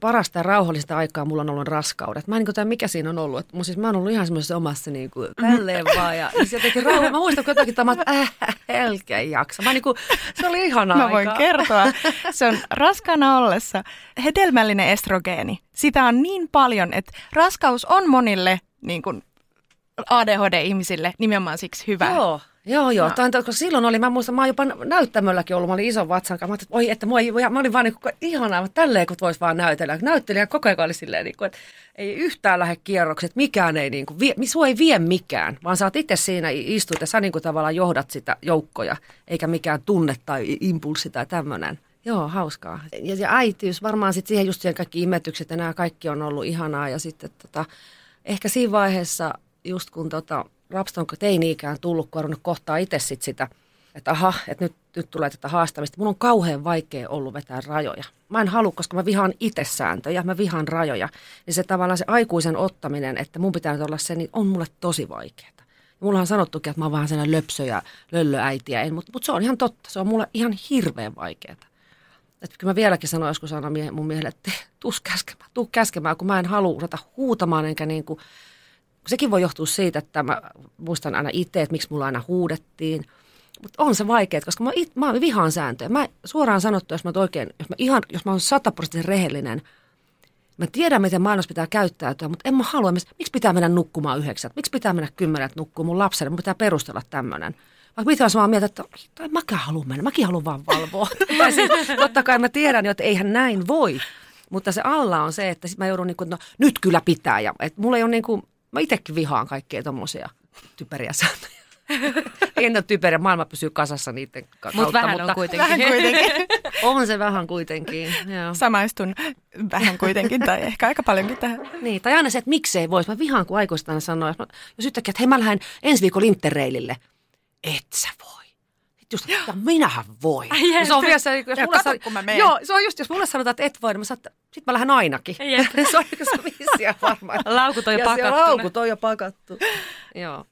parasta ja rauhallista aikaa mulla on ollut raskaudet. Mä en niin tiedä, mikä siinä on ollut. Että mun siis mä oon ollut ihan semmoisessa omassa niin kuin, tälleen vaan. Ja siis jotenkin rauha. Mä muistan, jotakin tämä, että äh, helkeä jaksa. Mä niin kuin, se oli ihana Mä aika. voin kertoa. Se on raskaana ollessa hedelmällinen estrogeeni. Sitä on niin paljon, että raskaus on monille niin kuin ADHD-ihmisille nimenomaan siksi hyvä. Joo, joo, joo. No. No. koska silloin oli, mä muistan, mä oon jopa näyttämölläkin ollut, mä olin ison vatsan kanssa. Mä ajattelin, että oi, että mua ei, mä olin vaan niin kuin, ihanaa, että tälleen kun vois vaan näytellä. Näyttelijä koko ajan oli silleen, niin kuin, että ei yhtään lähde kierrokset, mikään ei, niin kuin, vie, sua ei vie mikään, vaan sä oot itse siinä istut ja sä niin kuin tavallaan johdat sitä joukkoja, eikä mikään tunne tai impulssi tai tämmöinen. Joo, hauskaa. Ja, ja äitiys, varmaan sitten siihen just siihen kaikki imetykset ja nämä kaikki on ollut ihanaa. Ja sitten tota, ehkä siinä vaiheessa, just kun tota, lapset on teini-ikään tullut, kun on kohtaa itse sit sitä että aha, että nyt, nyt tulee tätä haastamista. Mun on kauhean vaikea ollut vetää rajoja. Mä en halua, koska mä vihaan itsesääntöjä, mä vihaan rajoja. Niin se tavallaan se aikuisen ottaminen, että mun pitää nyt olla se, niin on mulle tosi vaikeaa. Mulla on sanottukin, että mä oon vähän sellainen löpsö ja löllöäitiä, mutta, mutta se on ihan totta. Se on mulle ihan hirveän vaikeaa. Että kyllä mä vieläkin sanoin joskus aina mun miehelle, että tuu käskemään, tuu käskemään, kun mä en halua ruveta huutamaan, enkä niin kuin, sekin voi johtua siitä, että mä muistan aina itse, että miksi mulla aina huudettiin. Mutta on se vaikeaa, koska mä, it, mä vihaan sääntöjä. Mä suoraan sanottu, jos mä oikein, jos mä, ihan, jos mä oon sataprosenttisen rehellinen, mä tiedän, miten maailmassa pitää käyttäytyä, mutta en mä halua, miksi pitää mennä nukkumaan yhdeksät, miksi pitää mennä kymmenet nukkumaan mun lapselle, mun pitää perustella tämmöinen. Vaikka mitä samaa mieltä, että en mäkään halua mennä, mäkin haluan vaan valvoa. tai siis, totta kai mä tiedän jo, että eihän näin voi. Mutta se alla on se, että sit mä joudun niin kuin, no nyt kyllä pitää. Ja, et mulla ei ole niin kuin, mä itsekin vihaan kaikkea tommosia typeriä sääntöjä. en ole typerä, maailma pysyy kasassa niiden kautta. Mut vähän mutta on kuitenkin. Vähän kuitenkin. on se vähän kuitenkin, joo. Samaistun vähän kuitenkin, tai ehkä aika paljonkin tähän. Niin, tai aina se, että miksei voisi. Mä vihaan, kun aikuista aina sanoo, jos, mä, jos yhtäkkiä, että hei mä lähden ensi viikolla interreilille. Et sä voi just, että minähän voin. Ai, se on vielä se, jos ja mulle kato, kun mä. Joo, se on just, jos mulle sanotaan, että et voi, niin mä sanon, sit mä lähden ainakin. se on se vissiä varmaan. Laukut on jo ja pakattu. laukut on jo pakattu. Joo.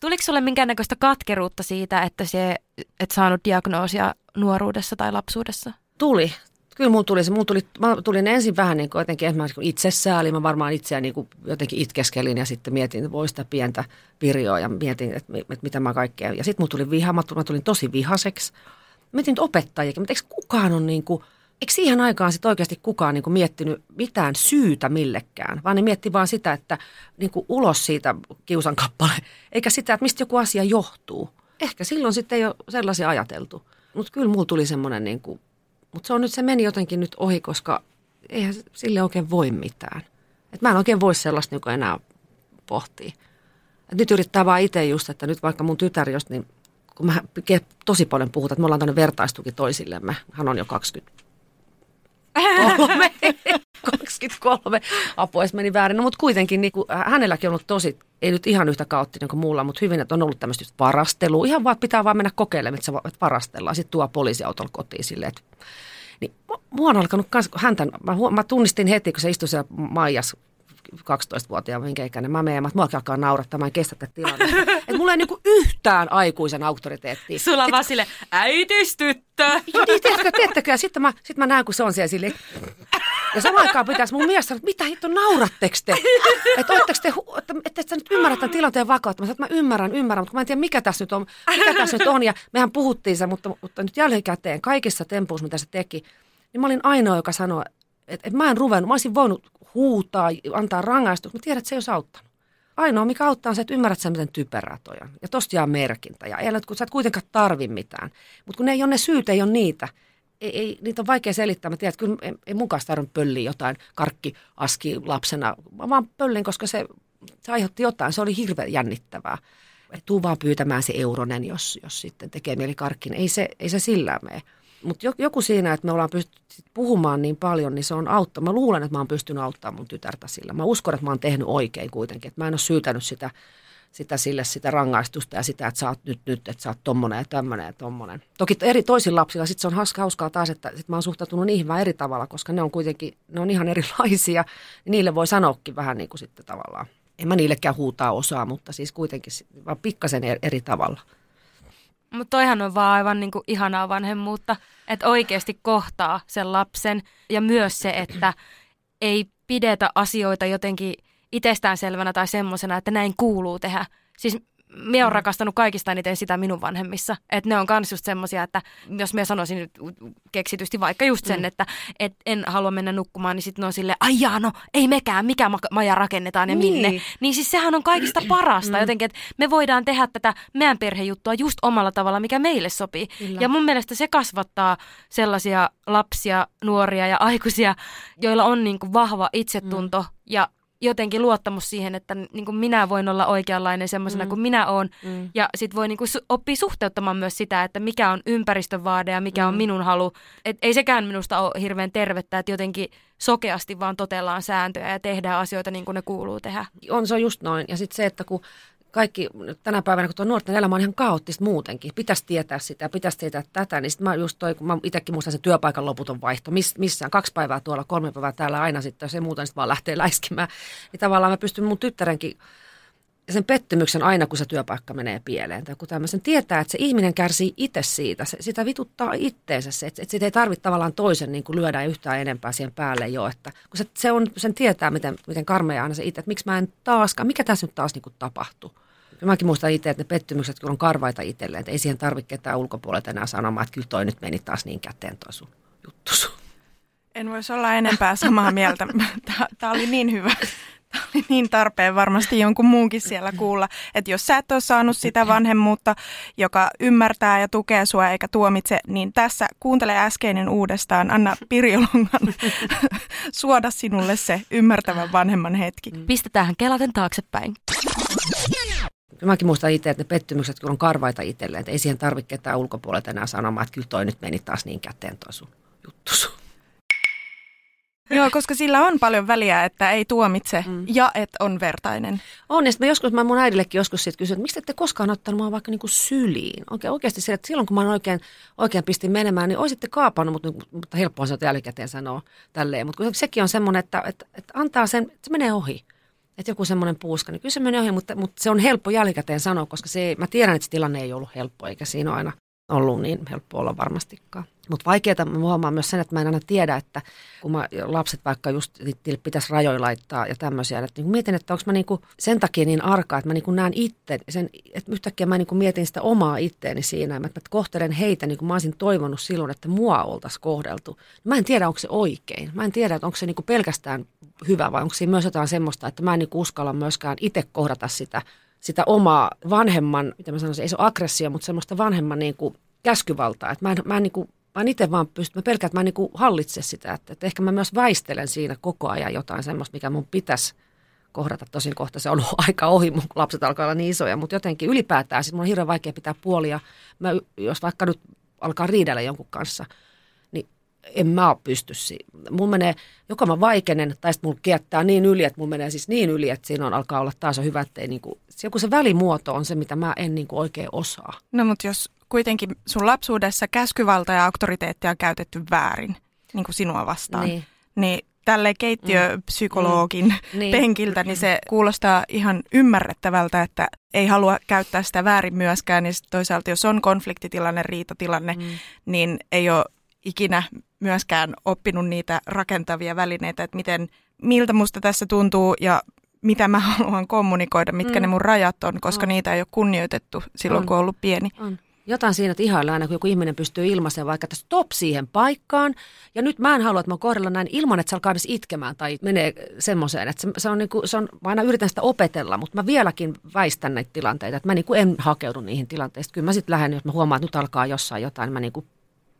Tuliko sulle minkäännäköistä katkeruutta siitä, että se et saanut diagnoosia nuoruudessa tai lapsuudessa? Tuli. Kyllä mun tuli se. Mun tuli, mä tulin ensin vähän niin kuin jotenkin ensimmäisenä itsesääli. Mä varmaan itseäni niin kuin jotenkin itkeskelin ja sitten mietin, että voi sitä pientä pirjoa ja mietin, että, että mitä mä kaikkea. Ja sitten mun tuli viha, mä tulin, mä tulin tosi vihaseksi. Mietin nyt opettajiakin, mutta eikö kukaan on niin kuin, eikö siihen aikaan sitten oikeasti kukaan niin kuin miettinyt mitään syytä millekään, vaan ne mietti vaan sitä, että niin kuin ulos siitä kiusan kappale, eikä sitä, että mistä joku asia johtuu. Ehkä silloin sitten ei ole sellaisia ajateltu. Mutta kyllä mulla tuli semmoinen, niin mutta se on nyt, se meni jotenkin nyt ohi, koska eihän sille oikein voi mitään. Et mä en oikein voi sellaista niin enää pohtia. Et nyt yrittää vaan itse just, että nyt vaikka mun tytär just, niin kun mä tosi paljon puhutaan, että me ollaan tämmöinen vertaistuki toisillemme. Hän on jo 20 23. 23. Apua, meni väärin. No, mutta kuitenkin niin kuin, hänelläkin on ollut tosi, ei nyt ihan yhtä kaoottinen kuin muulla, mutta hyvin, että on ollut tämmöistä varastelua. Ihan vaan pitää vaan mennä kokeilemaan, että, se, että varastellaan. Sitten tuo poliisiautolla kotiin silleen, että niin mua on alkanut kans, häntä, mä, mä, tunnistin heti, kun se istui siellä Maijas 12-vuotiaan, minkä ikäinen mä menen, että mua alkaa naurattaa, mä en kestä tätä tilannetta. että mulla ei niinku yhtään aikuisen auktoriteettia. Sulla on vaan sille, äitistyttö. Joo, niin, tiedätkö, tiedätkö, ja sitten mä, sit mä näen, kun se on siellä silleen, ja samaan aikaan pitäisi mun mies sanoa, että mitä hitto nauratteko te? Että ootteko te, että, että, että nyt ymmärrät tämän tilanteen vakautta. Mä, että mä ymmärrän, ymmärrän, mutta mä en tiedä mikä tässä nyt on. Mikä tässä nyt on. Ja mehän puhuttiin se, mutta, mutta nyt jälkikäteen kaikissa tempuissa, mitä se teki, niin mä olin ainoa, joka sanoi, että, että mä en ruvennut. Mä olisin voinut huutaa, antaa rangaistus, mutta tiedät, että se ei olisi auttanut. Ainoa, mikä auttaa on se, että ymmärrät sen, miten typerää toi on. Ja tosta jää merkintä. Ja ei, kun sä et kuitenkaan tarvi mitään. Mutta kun ne ei ole ne syyt, ei ole niitä. Ei, ei, niitä on vaikea selittää. Mä tiedän, että kyllä ei, ei kanssa tarvinnut pölliä jotain karkkiaski lapsena. Mä vaan pöllin, koska se, se aiheutti jotain. Se oli hirveän jännittävää. Tuu vaan pyytämään se euronen, jos, jos sitten tekee mieli karkkin. Ei se, ei se sillä mene. Mutta joku siinä, että me ollaan pystytty puhumaan niin paljon, niin se on auttaa. Mä luulen, että mä oon pystynyt auttamaan mun tytärtä sillä. Mä uskon, että mä oon tehnyt oikein kuitenkin. Että mä en ole syytänyt sitä, sitä sille sitä rangaistusta ja sitä, että sä oot nyt, nyt että sä oot tommonen ja tämmönen ja tommonen. Toki eri toisilla lapsilla sit se on hauska, hauskaa taas, että sit mä oon suhtautunut niihin vähän eri tavalla, koska ne on kuitenkin, ne on ihan erilaisia. Ja niille voi sanoakin vähän niin kuin sitten tavallaan. En mä niillekään huutaa osaa, mutta siis kuitenkin vaan pikkasen eri tavalla. Mutta toihan on vaan aivan niinku ihanaa vanhemmuutta, että oikeasti kohtaa sen lapsen ja myös se, että ei pidetä asioita jotenkin itsestäänselvänä tai semmoisena, että näin kuuluu tehdä. Siis me on rakastanut kaikista eniten sitä minun vanhemmissa. Että ne on kans just semmosia, että jos me sanoisin nyt keksitysti vaikka just sen, mm. että et en halua mennä nukkumaan, niin sitten ne on silleen, ai jaa, no ei mekään, mikä ma- maja rakennetaan ja niin. minne. Niin siis sehän on kaikista parasta mm. jotenkin, että me voidaan tehdä tätä meidän perhejuttua just omalla tavalla, mikä meille sopii. Kyllä. Ja mun mielestä se kasvattaa sellaisia lapsia, nuoria ja aikuisia, joilla on niin kuin vahva itsetunto mm. ja jotenkin luottamus siihen, että niin kuin minä voin olla oikeanlainen semmoisena mm. kuin minä olen. Mm. Ja sitten voi niin kuin oppia suhteuttamaan myös sitä, että mikä on ympäristön vaade ja mikä mm. on minun halu. Et ei sekään minusta ole hirveän tervettä, että jotenkin sokeasti vaan totellaan sääntöjä ja tehdään asioita niin kuin ne kuuluu tehdä. On se on just noin. Ja sitten se, että kun kaikki tänä päivänä, kun tuo nuorten elämä on ihan kaoottista muutenkin, pitäisi tietää sitä, pitäisi tietää tätä, niin sitten mä just toi, kun mä itsekin muistan se työpaikan loputon vaihto, miss, missään kaksi päivää tuolla, kolme päivää täällä aina sitten, jos ei muuta, niin sitten vaan lähtee läiskimään. Niin tavallaan mä pystyn mun tyttärenkin sen pettymyksen aina, kun se työpaikka menee pieleen tai kun tämmöisen tietää, että se ihminen kärsii itse siitä, se, sitä vituttaa itteensä se, että, että sitä ei tarvitse tavallaan toisen niin kuin lyödä yhtään enempää siihen päälle jo, että kun se, se on, sen tietää, miten, miten karmeja aina se itse, että miksi mä en taaskaan, mikä tässä nyt taas niin kuin tapahtuu. Ja mäkin muistan itse, että ne pettymykset kun on karvaita itselleen, että ei siihen tarvitse ketään ulkopuolelta enää sanomaan, että kyllä toi nyt meni taas niin käteen toi sun juttu. En voisi olla enempää samaa mieltä. Tämä oli niin hyvä. Oli niin tarpeen varmasti jonkun muunkin siellä kuulla, että jos sä et ole saanut sitä vanhemmuutta, joka ymmärtää ja tukee sua eikä tuomitse, niin tässä kuuntele äskeinen uudestaan. Anna Pirjolongan suoda sinulle se ymmärtävän vanhemman hetki. Pistetään kelaten taaksepäin. Mäkin muistan itse, että ne pettymykset kun on karvaita itselleen, että ei siihen tarvitse ketään ulkopuolelta enää sanomaan, että kyllä toi nyt meni taas niin käteen toi sun juttu sun. Joo, koska sillä on paljon väliä, että ei tuomitse mm. ja että on vertainen. On, ja mä joskus, mä mun äidillekin joskus siitä kysyin, että miksi ette koskaan ottanut mua vaikka niinku syliin? Oikein, oikeasti se, että silloin kun mä oikein, oikein pistin menemään, niin olisitte kaapannut, mutta, mutta helppoa se on jälkikäteen sanoa tälleen. Mutta sekin on semmoinen, että, että, että antaa sen, että se menee ohi että joku semmoinen puuska, niin kyllä se menee ohi, mutta, mutta se on helppo jälkikäteen sanoa, koska se, mä tiedän, että se tilanne ei ollut helppo, eikä siinä ole aina ollut niin helppo olla varmastikaan. Mutta vaikeaa mä huomaan myös sen, että mä en aina tiedä, että kun mä, lapset vaikka just pitäisi rajoja laittaa ja tämmöisiä, että niin mietin, että onko mä niinku sen takia niin arka, että mä niinku näen itse, että yhtäkkiä mä niinku mietin sitä omaa itteeni siinä, että mä kohtelen heitä niin kuin mä olisin toivonut silloin, että mua oltaisiin kohdeltu. Mä en tiedä, onko se oikein. Mä en tiedä, että onko se niinku pelkästään hyvä vai onko siinä myös jotain semmoista, että mä en niinku uskalla myöskään itse kohdata sitä sitä omaa vanhemman, mitä mä sanoisin, ei se ole aggressio, mutta semmoista vanhemman niin kuin käskyvaltaa. Että mä en, mä en niin kuin mä itse vaan pystyn, mä pelkään, että mä en niin hallitse sitä, että, että ehkä mä myös väistelen siinä koko ajan jotain semmoista, mikä mun pitäisi kohdata. Tosin kohta se on aika ohi, mun lapset alkaa olla niin isoja, mutta jotenkin ylipäätään, siis mun on hirveän vaikea pitää puolia. Mä, jos vaikka nyt alkaa riidellä jonkun kanssa, niin en mä pysty siihen. Mun menee, joko mä vaikenen, tai sitten mun kiettää niin yli, että mun menee siis niin yli, että siinä on, alkaa olla taas hyvä, että ei niin kuin, joku se välimuoto on se, mitä mä en niin kuin oikein osaa. No mutta jos kuitenkin sun lapsuudessa käskyvalta ja auktoriteettia on käytetty väärin niin kuin sinua vastaan. Niin. niin tälle keittiöpsykologin mm. niin. penkiltä, niin se kuulostaa ihan ymmärrettävältä, että ei halua käyttää sitä väärin myöskään. Ja toisaalta jos on konfliktitilanne, riitatilanne, mm. niin ei ole ikinä myöskään oppinut niitä rakentavia välineitä, että miten, miltä musta tässä tuntuu ja mitä mä haluan kommunikoida, mitkä mm. ne mun rajat on, koska on. niitä ei ole kunnioitettu silloin, on. kun on ollut pieni. On jotain siinä, että ihaillaan aina, kun joku ihminen pystyy ilmaisemaan vaikka, että stop siihen paikkaan. Ja nyt mä en halua, että mä kohdella näin ilman, että se alkaa edes itkemään tai menee semmoiseen. Että se, se, on, niin kuin, se on, mä aina yritän sitä opetella, mutta mä vieläkin väistän näitä tilanteita. Että mä niin kuin en hakeudu niihin tilanteisiin. Kyllä mä sitten lähden, jos mä huomaan, että nyt alkaa jossain jotain, niin mä niin kuin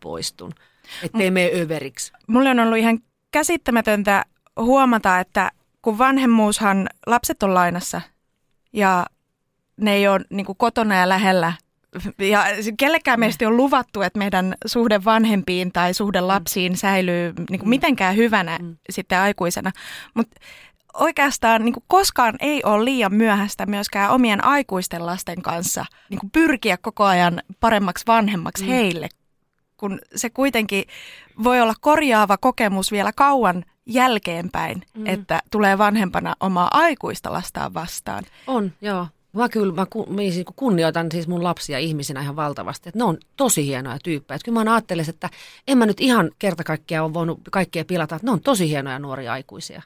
poistun. Että ei mene överiksi. Mulle on ollut ihan käsittämätöntä huomata, että kun vanhemmuushan, lapset on lainassa ja ne ei ole niin kotona ja lähellä ja kellekään meistä on luvattu, että meidän suhde vanhempiin tai suhde lapsiin säilyy niin kuin mm. mitenkään hyvänä mm. sitten aikuisena. Mutta oikeastaan niin kuin koskaan ei ole liian myöhäistä myöskään omien aikuisten lasten kanssa niin kuin pyrkiä koko ajan paremmaksi vanhemmaksi mm. heille, kun se kuitenkin voi olla korjaava kokemus vielä kauan jälkeenpäin, mm. että tulee vanhempana omaa aikuista lastaan vastaan. On, joo. Mä kyllä mä siis kunnioitan siis mun lapsia ihmisinä ihan valtavasti. Että ne on tosi hienoja tyyppejä. Että kyllä mä ajattelisin, että en mä nyt ihan kerta kaikkiaan ole voinut kaikkea pilata. Että ne on tosi hienoja nuoria aikuisia.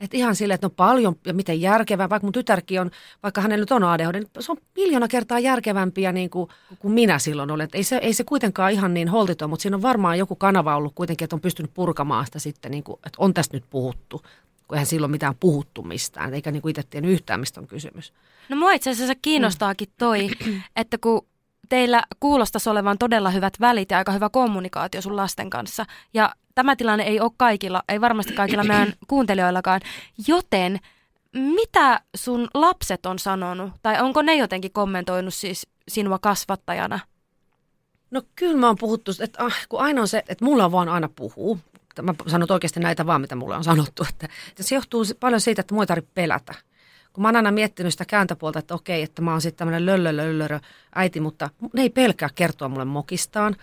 Että ihan sille, että ne on paljon ja miten järkevää, vaikka mun tytärkin on, vaikka hänellä nyt on ADHD, niin se on miljoona kertaa järkevämpiä niin kuin, kuin minä silloin olen. ei se, ei se kuitenkaan ihan niin holtiton, mutta siinä on varmaan joku kanava ollut kuitenkin, että on pystynyt purkamaan sitä sitten, niin kuin, että on tästä nyt puhuttu kun eihän silloin mitään puhuttu mistään, eikä niin itse tiennyt yhtään, mistä on kysymys. No mua itse asiassa kiinnostaakin toi, että kun teillä kuulostaisi olevan todella hyvät välit ja aika hyvä kommunikaatio sun lasten kanssa, ja tämä tilanne ei ole kaikilla, ei varmasti kaikilla meidän kuuntelijoillakaan, joten mitä sun lapset on sanonut, tai onko ne jotenkin kommentoinut siis sinua kasvattajana? No kyllä mä oon puhuttu, että ah, kun aina on se, että mulla on vaan aina puhuu mä sanon oikeasti näitä vaan, mitä mulle on sanottu. Että, että se johtuu paljon siitä, että mua ei tarvitse pelätä. kun mä oon aina miettinyt sitä kääntöpuolta, että okei, että mä oon sitten tämmöinen löllölöllörö äiti, mutta ne ei pelkää kertoa mulle mokistaan.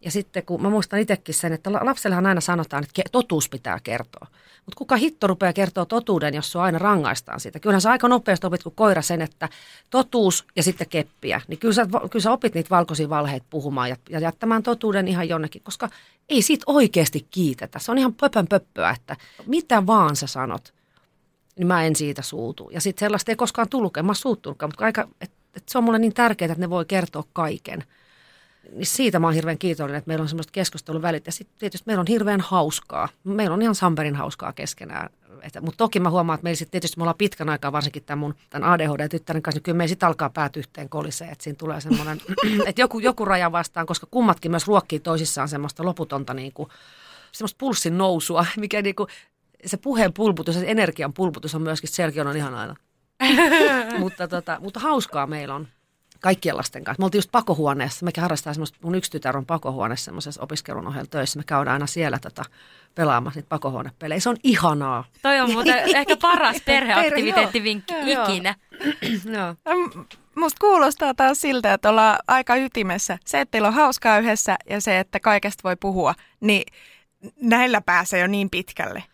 Ja sitten kun mä muistan itsekin sen, että lapsellehan aina sanotaan, että totuus pitää kertoa. Mutta kuka hitto rupeaa kertoa totuuden, jos sua aina rangaistaan siitä? Kyllähän sä aika nopeasti opit kuin koira sen, että totuus ja sitten keppiä. Niin kyllä sä, kyllä sä opit niitä valkoisia valheita puhumaan ja, ja jättämään totuuden ihan jonnekin, koska ei siitä oikeasti kiitetä. Se on ihan pöpön pöppöä, että mitä vaan sä sanot, niin mä en siitä suutu. Ja sitten sellaista ei koskaan tullut, en mä suuttunutkaan, mutta aika, et, et se on mulle niin tärkeää, että ne voi kertoa kaiken – niin siitä mä oon hirveän kiitollinen, että meillä on semmoista keskustelun välit. Ja sitten tietysti meillä on hirveän hauskaa. Meillä on ihan Samperin hauskaa keskenään. Mutta toki mä huomaan, että meillä sit tietysti me ollaan pitkän aikaa, varsinkin tämän mun tämän ADHD-tyttären kanssa, niin kyllä meillä sitten alkaa päät yhteen koliseen. Että siinä tulee semmoinen, että joku, joku raja vastaan, koska kummatkin myös ruokkii toisissaan semmoista loputonta niin kuin, semmoista pulssin nousua, mikä niin kuin, se puheen pulputus, se energian pulputus on myöskin, selkeä on ihan aina. mutta, tota, mutta hauskaa meillä on kaikkien lasten kanssa. Me oltiin just pakohuoneessa. Mekin harrastaa semmoista, mun yksi tytär on pakohuoneessa semmoisessa opiskelun ohella töissä. Me käydään aina siellä tota, pelaamassa niitä pakohuonepelejä. Se on ihanaa. Toi on muuten ehkä paras perheaktiviteettivinkki ikinä. Joo. Musta kuulostaa taas siltä, että ollaan aika ytimessä. Se, että teillä on hauskaa yhdessä ja se, että kaikesta voi puhua, niin näillä pääsee jo niin pitkälle.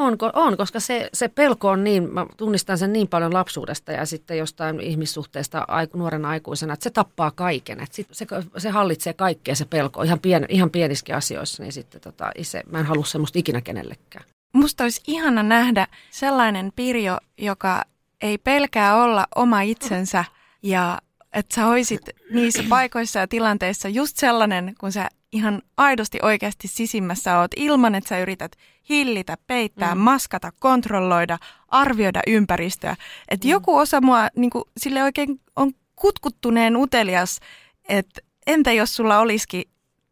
On, on koska se, se pelko on niin, mä tunnistan sen niin paljon lapsuudesta ja sitten jostain ihmissuhteesta aiku, nuorena aikuisena, että se tappaa kaiken. Että sit se, se hallitsee kaikkea se pelko ihan, pien, ihan pienissäkin asioissa, niin sitten tota, se, mä en halua semmoista ikinä kenellekään. Musta olisi ihana nähdä sellainen Pirjo, joka ei pelkää olla oma itsensä ja että sä hoisit niissä paikoissa ja tilanteissa just sellainen, kun sä ihan aidosti oikeasti sisimmässä oot ilman, että sä yrität hillitä, peittää, mm. maskata, kontrolloida, arvioida ympäristöä. Että mm. joku osa mua niin kuin, sille oikein on kutkuttuneen utelias, että entä jos sulla olisikin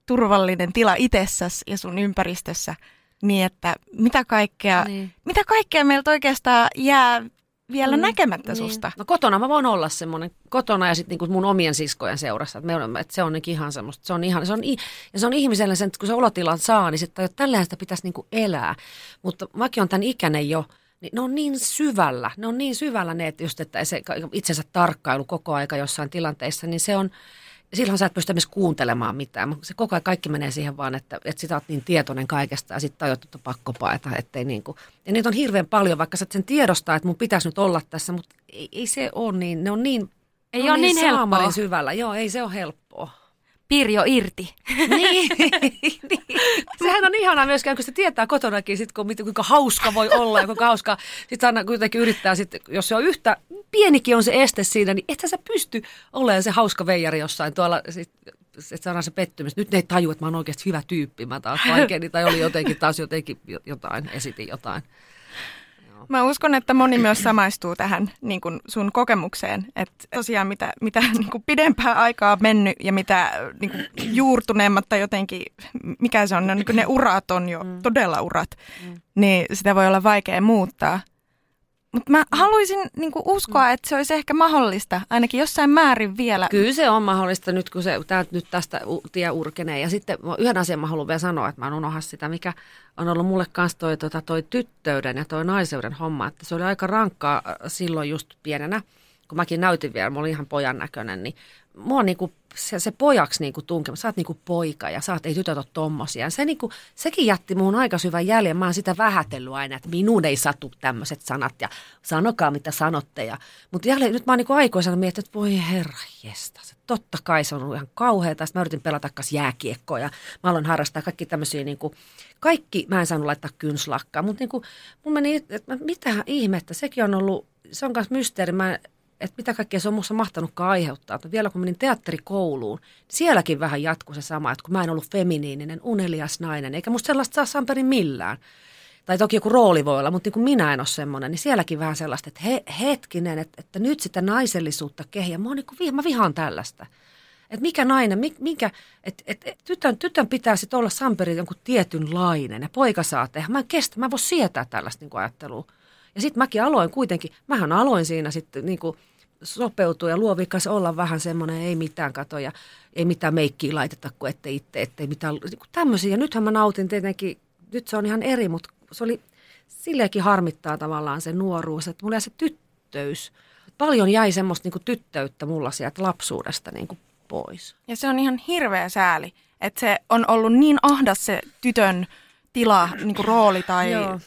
turvallinen tila itsessäsi ja sun ympäristössä, niin että mitä kaikkea, niin. mitä kaikkea meiltä oikeastaan jää vielä mm, näkemättä niin. susta. No kotona mä voin olla semmoinen, kotona ja sitten niinku mun omien siskojen seurassa. Että, on, että se on ihan semmoista, se on ihan, se on, ja se on ihmiselle sen, että kun se olotilan saa, niin sitten tällähän sitä pitäisi niinku elää. Mutta mäkin on tämän ikäinen jo, niin ne on niin syvällä, ne on niin syvällä ne, että just, että se itsensä tarkkailu koko aika jossain tilanteissa, niin se on, silloin sä et pysty edes kuuntelemaan mitään. Se koko ajan kaikki menee siihen vaan, että, että sitä oot niin tietoinen kaikesta ja sitten tajut, että pakko paeta. Ettei niin kuin. Ja niitä on hirveän paljon, vaikka sä sen tiedostaa, että mun pitäisi nyt olla tässä, mutta ei, ei se ole niin, ne on niin, ei ole niin, niin helppoa. syvällä. Joo, ei se ole helppoa. Pirjo irti. niin. Sehän on ihanaa myöskään, kun se tietää kotonakin, sit, kun, kuinka hauska voi olla ja kuinka hauskaa. Sitten aina kuitenkin yrittää, sit, jos se on yhtä, pienikin on se este siinä, niin ethän sä pysty olemaan se hauska veijari jossain tuolla, sit, että saadaan se pettymys. Nyt ne ei taju, että mä oon oikeasti hyvä tyyppi. Mä taas vaikein, tai oli jotenkin taas jotenkin jotain, esitin jotain. Mä uskon, että moni myös samaistuu tähän niin kuin sun kokemukseen. Että tosiaan mitä, mitä niin kuin pidempää aikaa mennyt ja mitä niin kuin juurtuneemmat tai jotenkin, mikä se on, ne, niin kuin ne urat on jo mm. todella urat, mm. niin sitä voi olla vaikea muuttaa. Mutta mä haluaisin niin kuin uskoa, mm. että se olisi ehkä mahdollista, ainakin jossain määrin vielä. Kyllä se on mahdollista nyt, kun se tää, nyt tästä tie urkenee. Ja sitten yhden asian mä haluan vielä sanoa, että mä en unohda sitä, mikä on ollut mulle kanssa toi, tota, toi tyttöyden ja toi naiseuden homma. Että se oli aika rankkaa äh, silloin just pienenä, kun mäkin näytin vielä, mä olin ihan pojan näköinen, niin mua niinku se, se pojaksi niinku tunkema, sä oot niinku poika ja sä oot, ei tytöt ole tommosia. Se niinku, sekin jätti muun aika syvän jäljen. Mä oon sitä vähätellyt aina, että minun ei satu tämmöiset sanat ja sanokaa mitä sanotte. Ja, mutta jälleen nyt mä oon niinku aikoisena miettinyt, että voi herra jesta, se totta kai se on ollut ihan kauheata. Sitten mä yritin pelata kas jääkiekkoa ja mä aloin harrastaa kaikki tämmöisiä niinku, kaikki, mä en saanut laittaa kynslakkaa, mutta niinku, mun meni, että mitä ihmettä, sekin on ollut, se on myös mysteeri. Mä että mitä kaikkea se on minussa mahtanutkaan aiheuttaa. Että vielä kun menin teatterikouluun, niin sielläkin vähän jatkui se sama, että kun mä en ollut feminiininen, unelias nainen, eikä musta sellaista saa Samperin millään. Tai toki joku rooli voi olla, mutta niin kuin minä en ole semmoinen, niin sielläkin vähän sellaista, että he, hetkinen, että, että nyt sitä naisellisuutta kehiä. Mä, niin kuin, mä vihaan tällaista. Että mikä nainen, mikä, että et, et, tytön, tytön pitää sitten olla Samperin jonkun tietynlainen ja poika saa tehdä. Mä en kestä, mä en voi sietää tällaista niin ajattelua. Ja sitten mäkin aloin kuitenkin, mähän aloin siinä sitten niin kuin sopeutua ja luovikas olla vähän semmoinen, ei mitään katoja, ei mitään meikkiä laiteta, kun ettei itse, ettei mitään niin tämmöisiä. Ja nythän mä nautin tietenkin, nyt se on ihan eri, mutta se oli silleenkin harmittaa tavallaan se nuoruus, että mulla se tyt, tyttöys. Paljon jäi semmoista niin kuin tyttöyttä mulla sieltä lapsuudesta niin kuin pois. Ja se on ihan hirveä sääli, että se on ollut niin ahdas se tytön tila, niin kuin rooli tai Joo.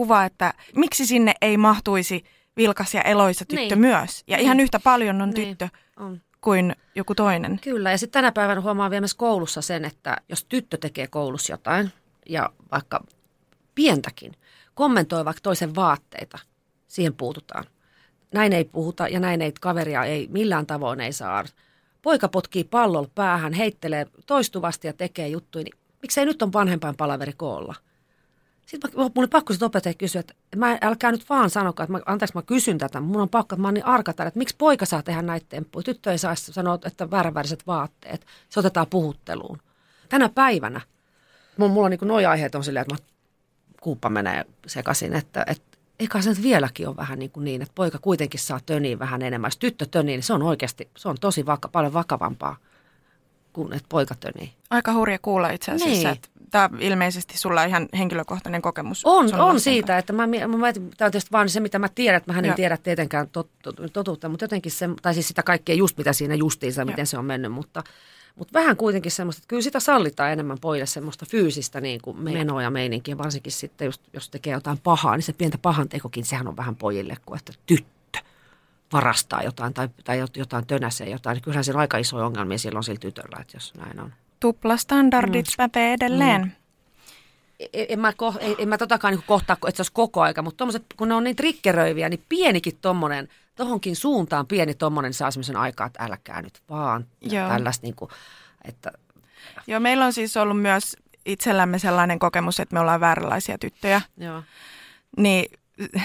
Kuva, että miksi sinne ei mahtuisi vilkas ja eloisa tyttö Niin. myös. Ja ihan yhtä paljon on Niin. tyttö On. kuin joku toinen. Kyllä, ja sitten tänä päivänä huomaa vielä myös koulussa sen, että jos tyttö tekee koulussa jotain, ja vaikka pientäkin, kommentoi vaikka toisen vaatteita, siihen puututaan. Näin ei puhuta ja näin ei kaveria ei millään tavoin ei saa. Poika potkii pallolla päähän, heittelee toistuvasti ja tekee juttuja, niin miksei nyt on vanhempain palaveri koolla? Sitten mä, mulla oli pakko sitten opettaja kysyä, että mä, älkää nyt vaan sanokaa, että mä, anteeksi mä kysyn tätä, mun on pakko, että mä oon niin arka täällä, että miksi poika saa tehdä näitä temppuja. Tyttö ei saa sanoa, että vääränväriset vaatteet. Se otetaan puhutteluun. Tänä päivänä, mulla, mulla on niin noin aiheet on silleen, että mä, kuuppa menee sekaisin, että, että eikä se nyt vieläkin ole vähän niin, kuin niin, että poika kuitenkin saa töniä vähän enemmän. Jos tyttö tönii, niin se on oikeasti, se on tosi vaka, paljon vakavampaa kuin että poika tönii. Aika hurja kuulla itse asiassa, Niin. että tämä on ilmeisesti sulla ihan henkilökohtainen kokemus. On, on siitä, että mä, mä mietin, tämä on tietysti vaan se, mitä mä tiedän, että mä en Joo. tiedä tietenkään tot, tot, totuutta, mutta jotenkin se, tai siis sitä kaikkea just mitä siinä justiinsa, Joo. miten se on mennyt, mutta, mutta vähän kuitenkin semmoista, että kyllä sitä sallitaan enemmän pojille semmoista fyysistä niin kuin menoa ja meininkiä, varsinkin sitten just, jos tekee jotain pahaa, niin se pientä pahantekokin, sehän on vähän pojille kuin että tyttö varastaa jotain tai, tai jot- jotain tönäsee jotain, kyllähän siellä on aika isoja ongelmia silloin sillä tytöllä, että jos näin on. Tuplastandardit mm. pätee edelleen. Mm. en, en mä, ko, en, en mä totakaan niin kohtaa, että se olisi koko aika, mutta tommoset, kun ne on niin triggeröiviä, niin pienikin tommonen, tohonkin suuntaan pieni tommonen saa semmoisen aikaa, että älkää nyt vaan. Joo. tällaista niin kuin, että Joo, meillä on siis ollut myös itsellämme sellainen kokemus, että me ollaan vääränlaisia tyttöjä. joo. Niin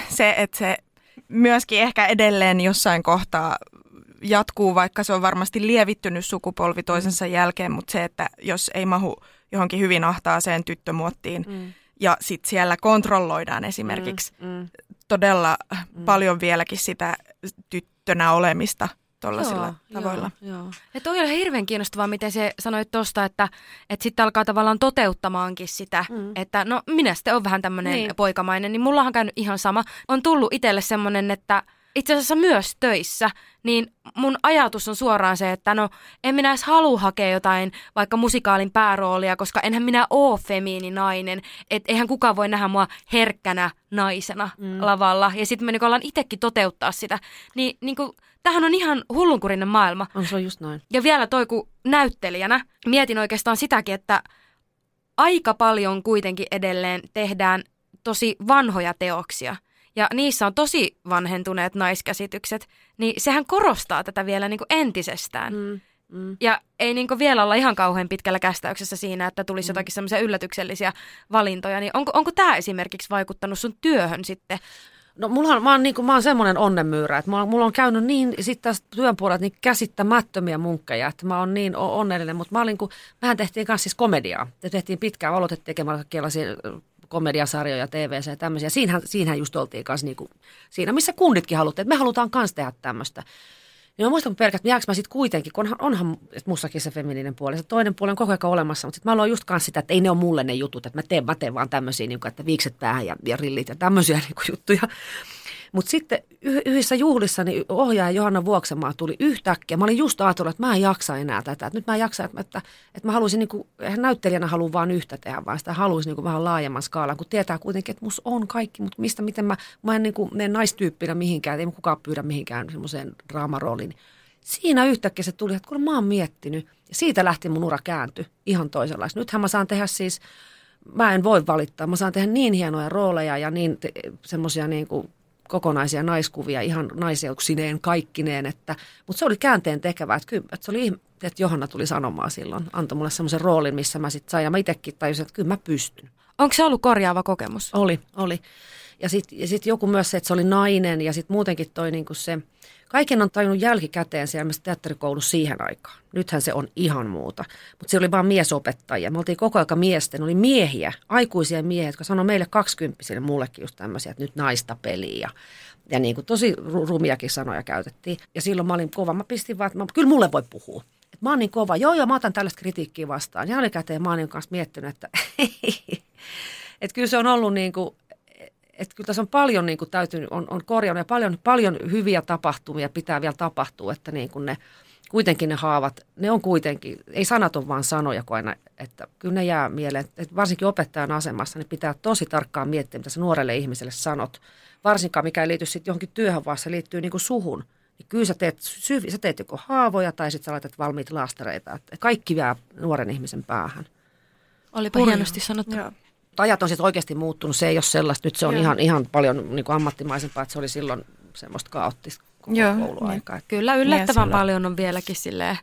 se, että se myöskin ehkä edelleen jossain kohtaa jatkuu, vaikka se on varmasti lievittynyt sukupolvi toisensa jälkeen, mutta se, että jos ei mahu johonkin hyvin ahtaaseen tyttömuottiin Mm. ja sitten siellä kontrolloidaan esimerkiksi Mm. todella paljon vieläkin sitä tyttönä olemista tuollaisilla tavoilla. Joo, joo. Ja toi oli hirveän kiinnostavaa, miten se sanoit tuosta, että, että sitten alkaa tavallaan toteuttamaankin sitä, Mm. mm. että no minä sitten on vähän tämmöinen Niin. poikamainen, niin mullahan on käynyt ihan sama. On tullut itselle semmoinen, että itse asiassa myös töissä, niin mun ajatus on suoraan se, että no en minä edes halua hakea jotain vaikka musikaalin pääroolia, koska enhän minä oo femiininainen, että eihän kukaan voi nähdä mua herkkänä naisena mm. lavalla. Ja sitten me niin ollaan itsekin toteuttaa sitä. Niin, niin kuin, tämähän on ihan hullunkurinen maailma. On se on just näin. Ja vielä toi, kun näyttelijänä mietin oikeastaan sitäkin, että aika paljon kuitenkin edelleen tehdään tosi vanhoja teoksia. Ja niissä on tosi vanhentuneet naiskäsitykset, niin sehän korostaa tätä vielä niin kuin entisestään. Mm. Mm. Ja ei niin kuin vielä olla ihan kauhean pitkällä kästäyksessä siinä, että tulisi jotakin semmoisia yllätyksellisiä valintoja. Niin onko, onko tämä esimerkiksi vaikuttanut sun työhön sitten? No mulla on, mä oon, niin kuin, mä oon semmoinen onnenmyyrä, että mulla, mulla on käynyt niin sitten taas työn puolella niin käsittämättömiä munkkeja, että mä oon niin onnellinen, mutta mä olin, kun, mehän tehtiin kanssa siis komediaa. Me tehtiin pitkään aloitet tekemällä kaikenlaisia ö, komediasarjoja, TVC ja tämmöisiä. Siinähän, siinähän just oltiin kanssa niin kuin, siinä, missä kunditkin haluttiin, että me halutaan kanssa tehdä tämmöistä. Niin mä muistan, kun pelkät, että jääkö mä sitten kuitenkin, kun onhan, onhan että mussakin se feminiininen puoli, se toinen puoli on koko ajan olemassa, mutta sitten mä aloin just kanssa sitä, että ei ne ole mulle ne jutut, että mä teen, mä teen vaan tämmöisiä, niin kuin, että viikset päähän ja, ja rillit ja tämmöisiä niin kuin juttuja. Mutta sitten yh- yhdessä juhlissa niin ohjaaja Johanna Vuoksemaa tuli yhtäkkiä. Mä olin just ajatellut, että mä en jaksa enää tätä. Että nyt mä en jaksa, että, että, että mä haluaisin, niin kuin, eihän näyttelijänä halua vaan yhtä tehdä, vaan sitä haluaisin niin vähän laajemman skaalan, kun tietää kuitenkin, että mus on kaikki, mutta mistä, miten mä, mä en niin mene naistyyppinä mihinkään, ei kukaan pyydä mihinkään semmoiseen draamarooliin. Siinä yhtäkkiä se tuli, että kun mä oon miettinyt, ja siitä lähti mun ura kääntyi ihan toisenlaista. Nythän mä saan tehdä siis, mä en voi valittaa, mä saan tehdä niin hienoja rooleja ja niin te- semmoisia niin kuin kokonaisia naiskuvia ihan naiseuksineen kaikkineen, että, mutta se oli käänteen tekevä, että, kyllä, että se oli ihme, että Johanna tuli sanomaan silloin, antoi mulle semmoisen roolin, missä mä sitten sain, ja mä itsekin tajusin, että kyllä mä pystyn. Onko se ollut korjaava kokemus? Oli, oli. Ja sitten sit joku myös se, että se oli nainen ja sitten muutenkin toi niinku se, kaiken on tajunnut jälkikäteen siellä missä teatterikoulussa siihen aikaan. Nythän se on ihan muuta. Mutta se oli vaan miesopettajia. Me oltiin koko aika miesten, oli miehiä, aikuisia miehiä, jotka sanoi meille kaksikymppisille, mullekin just tämmöisiä, että nyt naista peliä. Ja, ja niin kuin tosi ru- rumiakin sanoja käytettiin. Ja silloin mä olin kova, mä pistin vaan, että mä, kyllä mulle voi puhua. Et mä oon niin kova, joo joo, mä otan tällaista kritiikkiä vastaan. Jälkikäteen mä oon niin kanssa miettinyt, että, että kyllä se on ollut niin kuin, että kyllä tässä on paljon niin kuin täytynyt, on, on korjannut ja paljon, paljon hyviä tapahtumia pitää vielä tapahtua, että niin kuin ne, kuitenkin ne haavat, ne on kuitenkin, ei sanat ole vaan sanoja, kun aina, että kyllä ne jää mieleen, että varsinkin opettajan asemassa, niin pitää tosi tarkkaan miettiä, mitä sä nuorelle ihmiselle sanot, varsinkaan mikä ei liity sitten johonkin työhön, vaan se liittyy niin kuin suhun. Niin kyllä sä teet, sä teet joko haavoja tai sitten sä laitat valmiit laastareita, että kaikki jää nuoren ihmisen päähän. Olipa Purja. hienosti sanottu. Joo ajat on sitten oikeasti muuttunut. Se ei ole sellaista. Nyt se on ihan, ihan paljon niin kuin ammattimaisempaa, että se oli silloin semmoista kaoottista Joo, kouluaikaa. Niin. Kyllä yllättävän paljon on vieläkin silleen,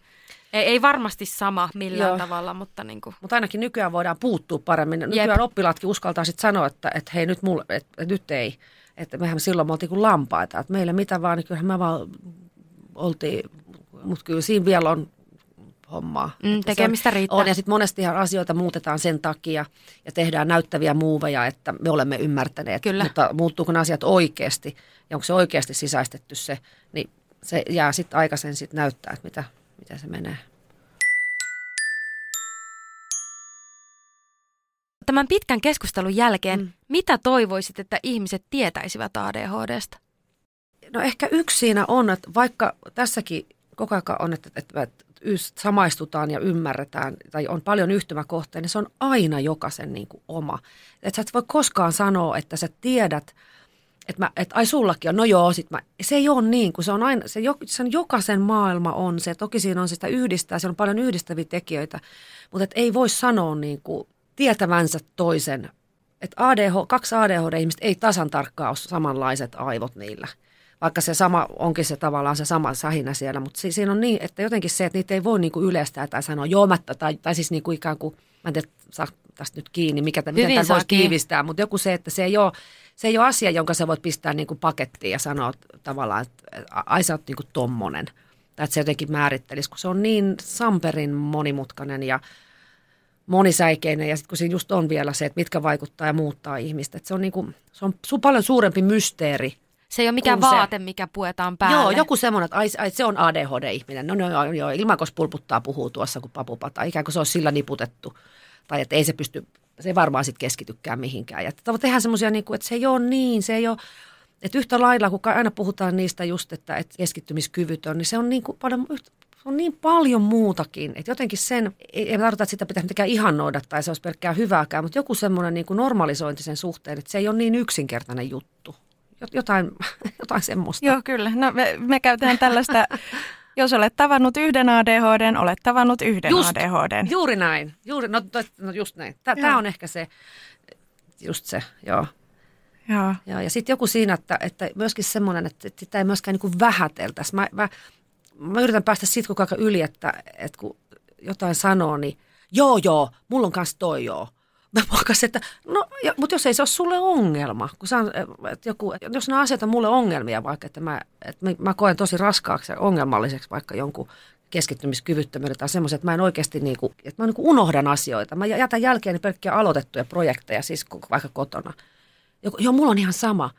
ei, ei varmasti sama millään Joo. tavalla, mutta niin kuin. Mutta ainakin nykyään voidaan puuttua paremmin. Nykyään Jep. oppilaatkin uskaltaa sitten sanoa, että, että hei nyt, mulle, että, että nyt ei. Että mehän silloin me oltiin kuin lampaita. Että meille mitä vaan, niin kyllähän me vaan oltiin, mutta kyllä siinä vielä on hommaa. Mm, tekemistä on, riittää. On, ja sitten monesti asioita muutetaan sen takia ja tehdään näyttäviä muuveja, että me olemme ymmärtäneet. Kyllä. Mutta muuttuuko ne asiat oikeasti ja onko se oikeasti sisäistetty se, niin se jää sitten aikaisen sitten näyttää, että mitä, mitä se menee. Tämän pitkän keskustelun jälkeen, mm. mitä toivoisit, että ihmiset tietäisivät ADHDsta? No ehkä yksi siinä on, että vaikka tässäkin koko ajan on, että, että, että samaistutaan ja ymmärretään tai on paljon yhtymäkohtia, niin se on aina jokaisen niin kuin oma. Että sä et voi koskaan sanoa, että sä tiedät, että, mä, että ai sullakin on, no joo, sit mä, se ei ole niin, kuin se on aina, se, se on jokaisen maailma on se, toki siinä on sitä yhdistää, siellä on paljon yhdistäviä tekijöitä, mutta et ei voi sanoa niin kuin tietävänsä toisen, että ADH, kaksi ADHD-ihmistä ei tasan tarkkaan ole samanlaiset aivot niillä vaikka se sama onkin se tavallaan se sama sähinä siellä, mutta si, siinä on niin, että jotenkin se, että niitä ei voi niinku yleistää tai sanoa joomatta tai, tai siis niinku ikään kuin, mä en tiedä, saa tästä nyt kiinni, mikä, miten tämän voisi tiivistää, mutta joku se, että se ei ole, se ei ole asia, jonka sä voit pistää niinku pakettiin ja sanoa tavallaan, että ai sä oot niinku tommonen. Tai että se jotenkin määrittelisi, kun se on niin samperin monimutkainen ja monisäikeinen ja sitten kun siinä just on vielä se, että mitkä vaikuttaa ja muuttaa ihmistä. Että se on, niinku, se on su- paljon suurempi mysteeri se ei ole mikään vaate, se, mikä puetaan päälle. Joo, joku semmoinen, että ai, ai, se on ADHD-ihminen. No, no joo, joo, ilmakos pulputtaa puhuu tuossa kuin papupata. Ikään kuin se olisi sillä niputettu. Tai että ei se pysty, se ei varmaan sitten keskitykään mihinkään. Ja tehdään semmoisia, niin kuin, että se ei ole niin, se ei ole, että yhtä lailla, kun aina puhutaan niistä just, että, että keskittymiskyvyt on, niin se on niin kuin paljon, se on niin paljon muutakin, että jotenkin sen, ei, ei tarkoita, että sitä pitäisi mitenkään ihannoida tai se olisi pelkkää hyvääkään, mutta joku semmoinen niin kuin normalisointi sen suhteen, että se ei ole niin yksinkertainen juttu jotain, jotain semmoista. Joo, kyllä. No, me, me käytetään tällaista, jos olet tavannut yhden ADHD, olet tavannut yhden just, ADHD. Juuri näin. Juuri, no, no just näin. Tämä on ehkä se, just se, joo. Joo. joo ja sitten joku siinä, että, että myöskin semmoinen, että sitä ei myöskään niin vähäteltäisi. Mä, mä, mä yritän päästä siitä koko ajan yli, että, että kun jotain sanoo, niin joo joo, mulla on kanssa toi joo makasin, että no, mutta jos ei se ole sulle ongelma, kun saan, että joku, jos nämä asiat on mulle ongelmia vaikka, että mä, että mä koen tosi raskaaksi ja ongelmalliseksi vaikka jonkun keskittymiskyvyttömyyden tai semmoisen, että mä en oikeasti niin kuin, että mä niin kuin unohdan asioita. Mä jätän jälkeen pelkkiä aloitettuja projekteja, siis vaikka kotona. Joku, joo, mulla on ihan sama.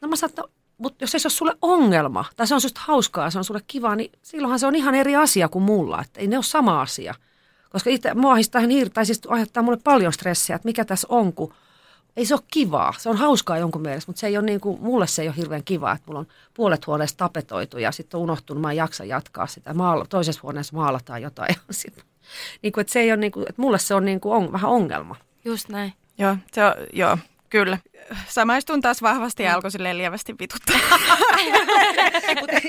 No mä saatan, mutta jos ei se ole sulle ongelma, tai se on susta hauskaa, se on sulle kiva, niin silloinhan se on ihan eri asia kuin mulla. Että ei ne ole sama asia. Koska itse mua ahistaa tai siis aiheuttaa mulle paljon stressiä, että mikä tässä on, kun ei se ole kivaa. Se on hauskaa jonkun mielestä, mutta se ei ole niin kuin, mulle se ei ole hirveän kivaa, että mulla on puolet huoneesta tapetoitu ja sitten on unohtunut, mä en jaksa jatkaa sitä. Maala, toisessa huoneessa maalataan jotain. Sit, niin kuin, että se ei ole niin kuin, että mulle se on, niin kuin on, vähän ongelma. Just näin. Joo, se on, joo, Kyllä. Samaistun taas vahvasti ja alkoi silleen lievästi vituttaa.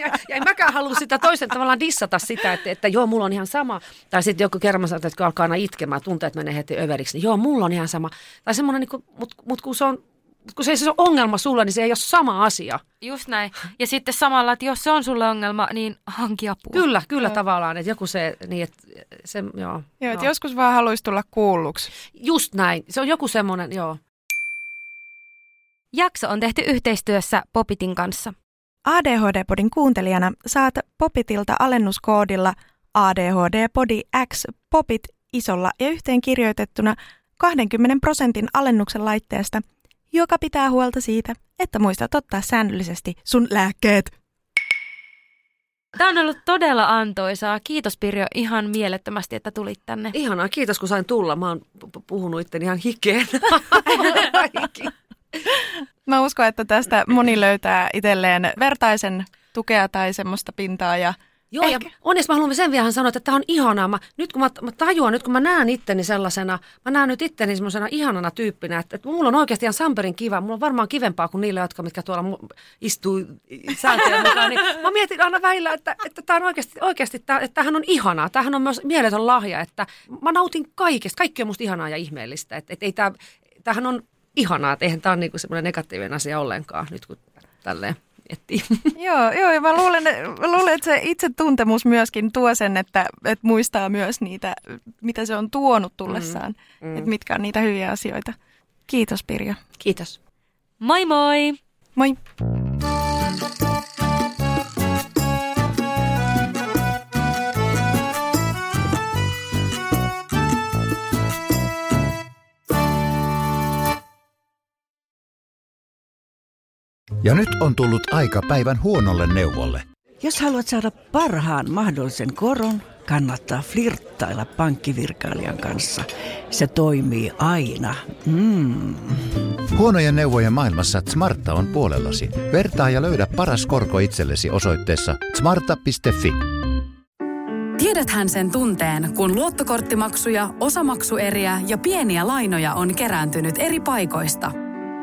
ja, ja en mäkään halua sitä toisen tavallaan dissata sitä, että, että joo, mulla on ihan sama. Tai sitten joku kerran että kun alkaa aina itkemään, tunteet menee heti överiksi, niin joo, mulla on ihan sama. Tai semmoinen, niin mutta mut kun se on kun se ei se ole ongelma sulla, niin se ei ole sama asia. Just näin. Ja sitten samalla, että jos se on sulle ongelma, niin hanki apua. Kyllä, kyllä joo. tavallaan. Että joku se, niin että se, joo. Joo, että joskus vaan haluaisi tulla kuulluksi. Just näin. Se on joku semmoinen, joo. Jakso on tehty yhteistyössä Popitin kanssa. ADHD-podin kuuntelijana saat Popitilta alennuskoodilla ADHD-podi X Popit isolla ja yhteen kirjoitettuna 20 prosentin alennuksen laitteesta, joka pitää huolta siitä, että muistat ottaa säännöllisesti sun lääkkeet. Tämä on ollut todella antoisaa. Kiitos Pirjo ihan mielettömästi, että tulit tänne. Ihanaa, kiitos kun sain tulla. Mä oon puhunut itteni ihan hikeen. Mä uskon, että tästä moni löytää itselleen vertaisen tukea tai semmoista pintaa ja Joo, Ehkä. ja onneksi mä haluan sen vielä sanoa, että tämä on ihanaa. Mä, nyt kun mä, mä tajuan, nyt kun mä näen itteni sellaisena, mä näen nyt itteni semmoisena ihanana tyyppinä, että, että mulla on oikeasti ihan Samperin kiva. Mulla on varmaan kivempaa kuin niille, jotka mitkä tuolla mu- istuu sääntöjen mukaan. Niin mä mietin aina välillä, että, että tämä on oikeasti, oikeasti tää, että tämähän on ihanaa. Tämähän on myös mieletön lahja, että mä nautin kaikesta. Kaikki on musta ihanaa ja ihmeellistä. Että, että ei tää, tämähän on ihanaa, että eihän tämä ole niinku semmoinen negatiivinen asia ollenkaan, nyt kun tälleen miettii. Joo, joo ja mä luulen, mä luulen, että se itse tuntemus myöskin tuo sen, että, että muistaa myös niitä, mitä se on tuonut tullessaan, mm. Mm. että mitkä on niitä hyviä asioita. Kiitos Pirjo. Kiitos. Moi moi! Moi! Ja nyt on tullut aika päivän huonolle neuvolle. Jos haluat saada parhaan mahdollisen koron, kannattaa flirttailla pankkivirkailijan kanssa. Se toimii aina. Mm. Huonojen neuvojen maailmassa Smarta on puolellasi. Vertaa ja löydä paras korko itsellesi osoitteessa smarta.fi. Tiedäthän sen tunteen, kun luottokorttimaksuja, osamaksueriä ja pieniä lainoja on kerääntynyt eri paikoista.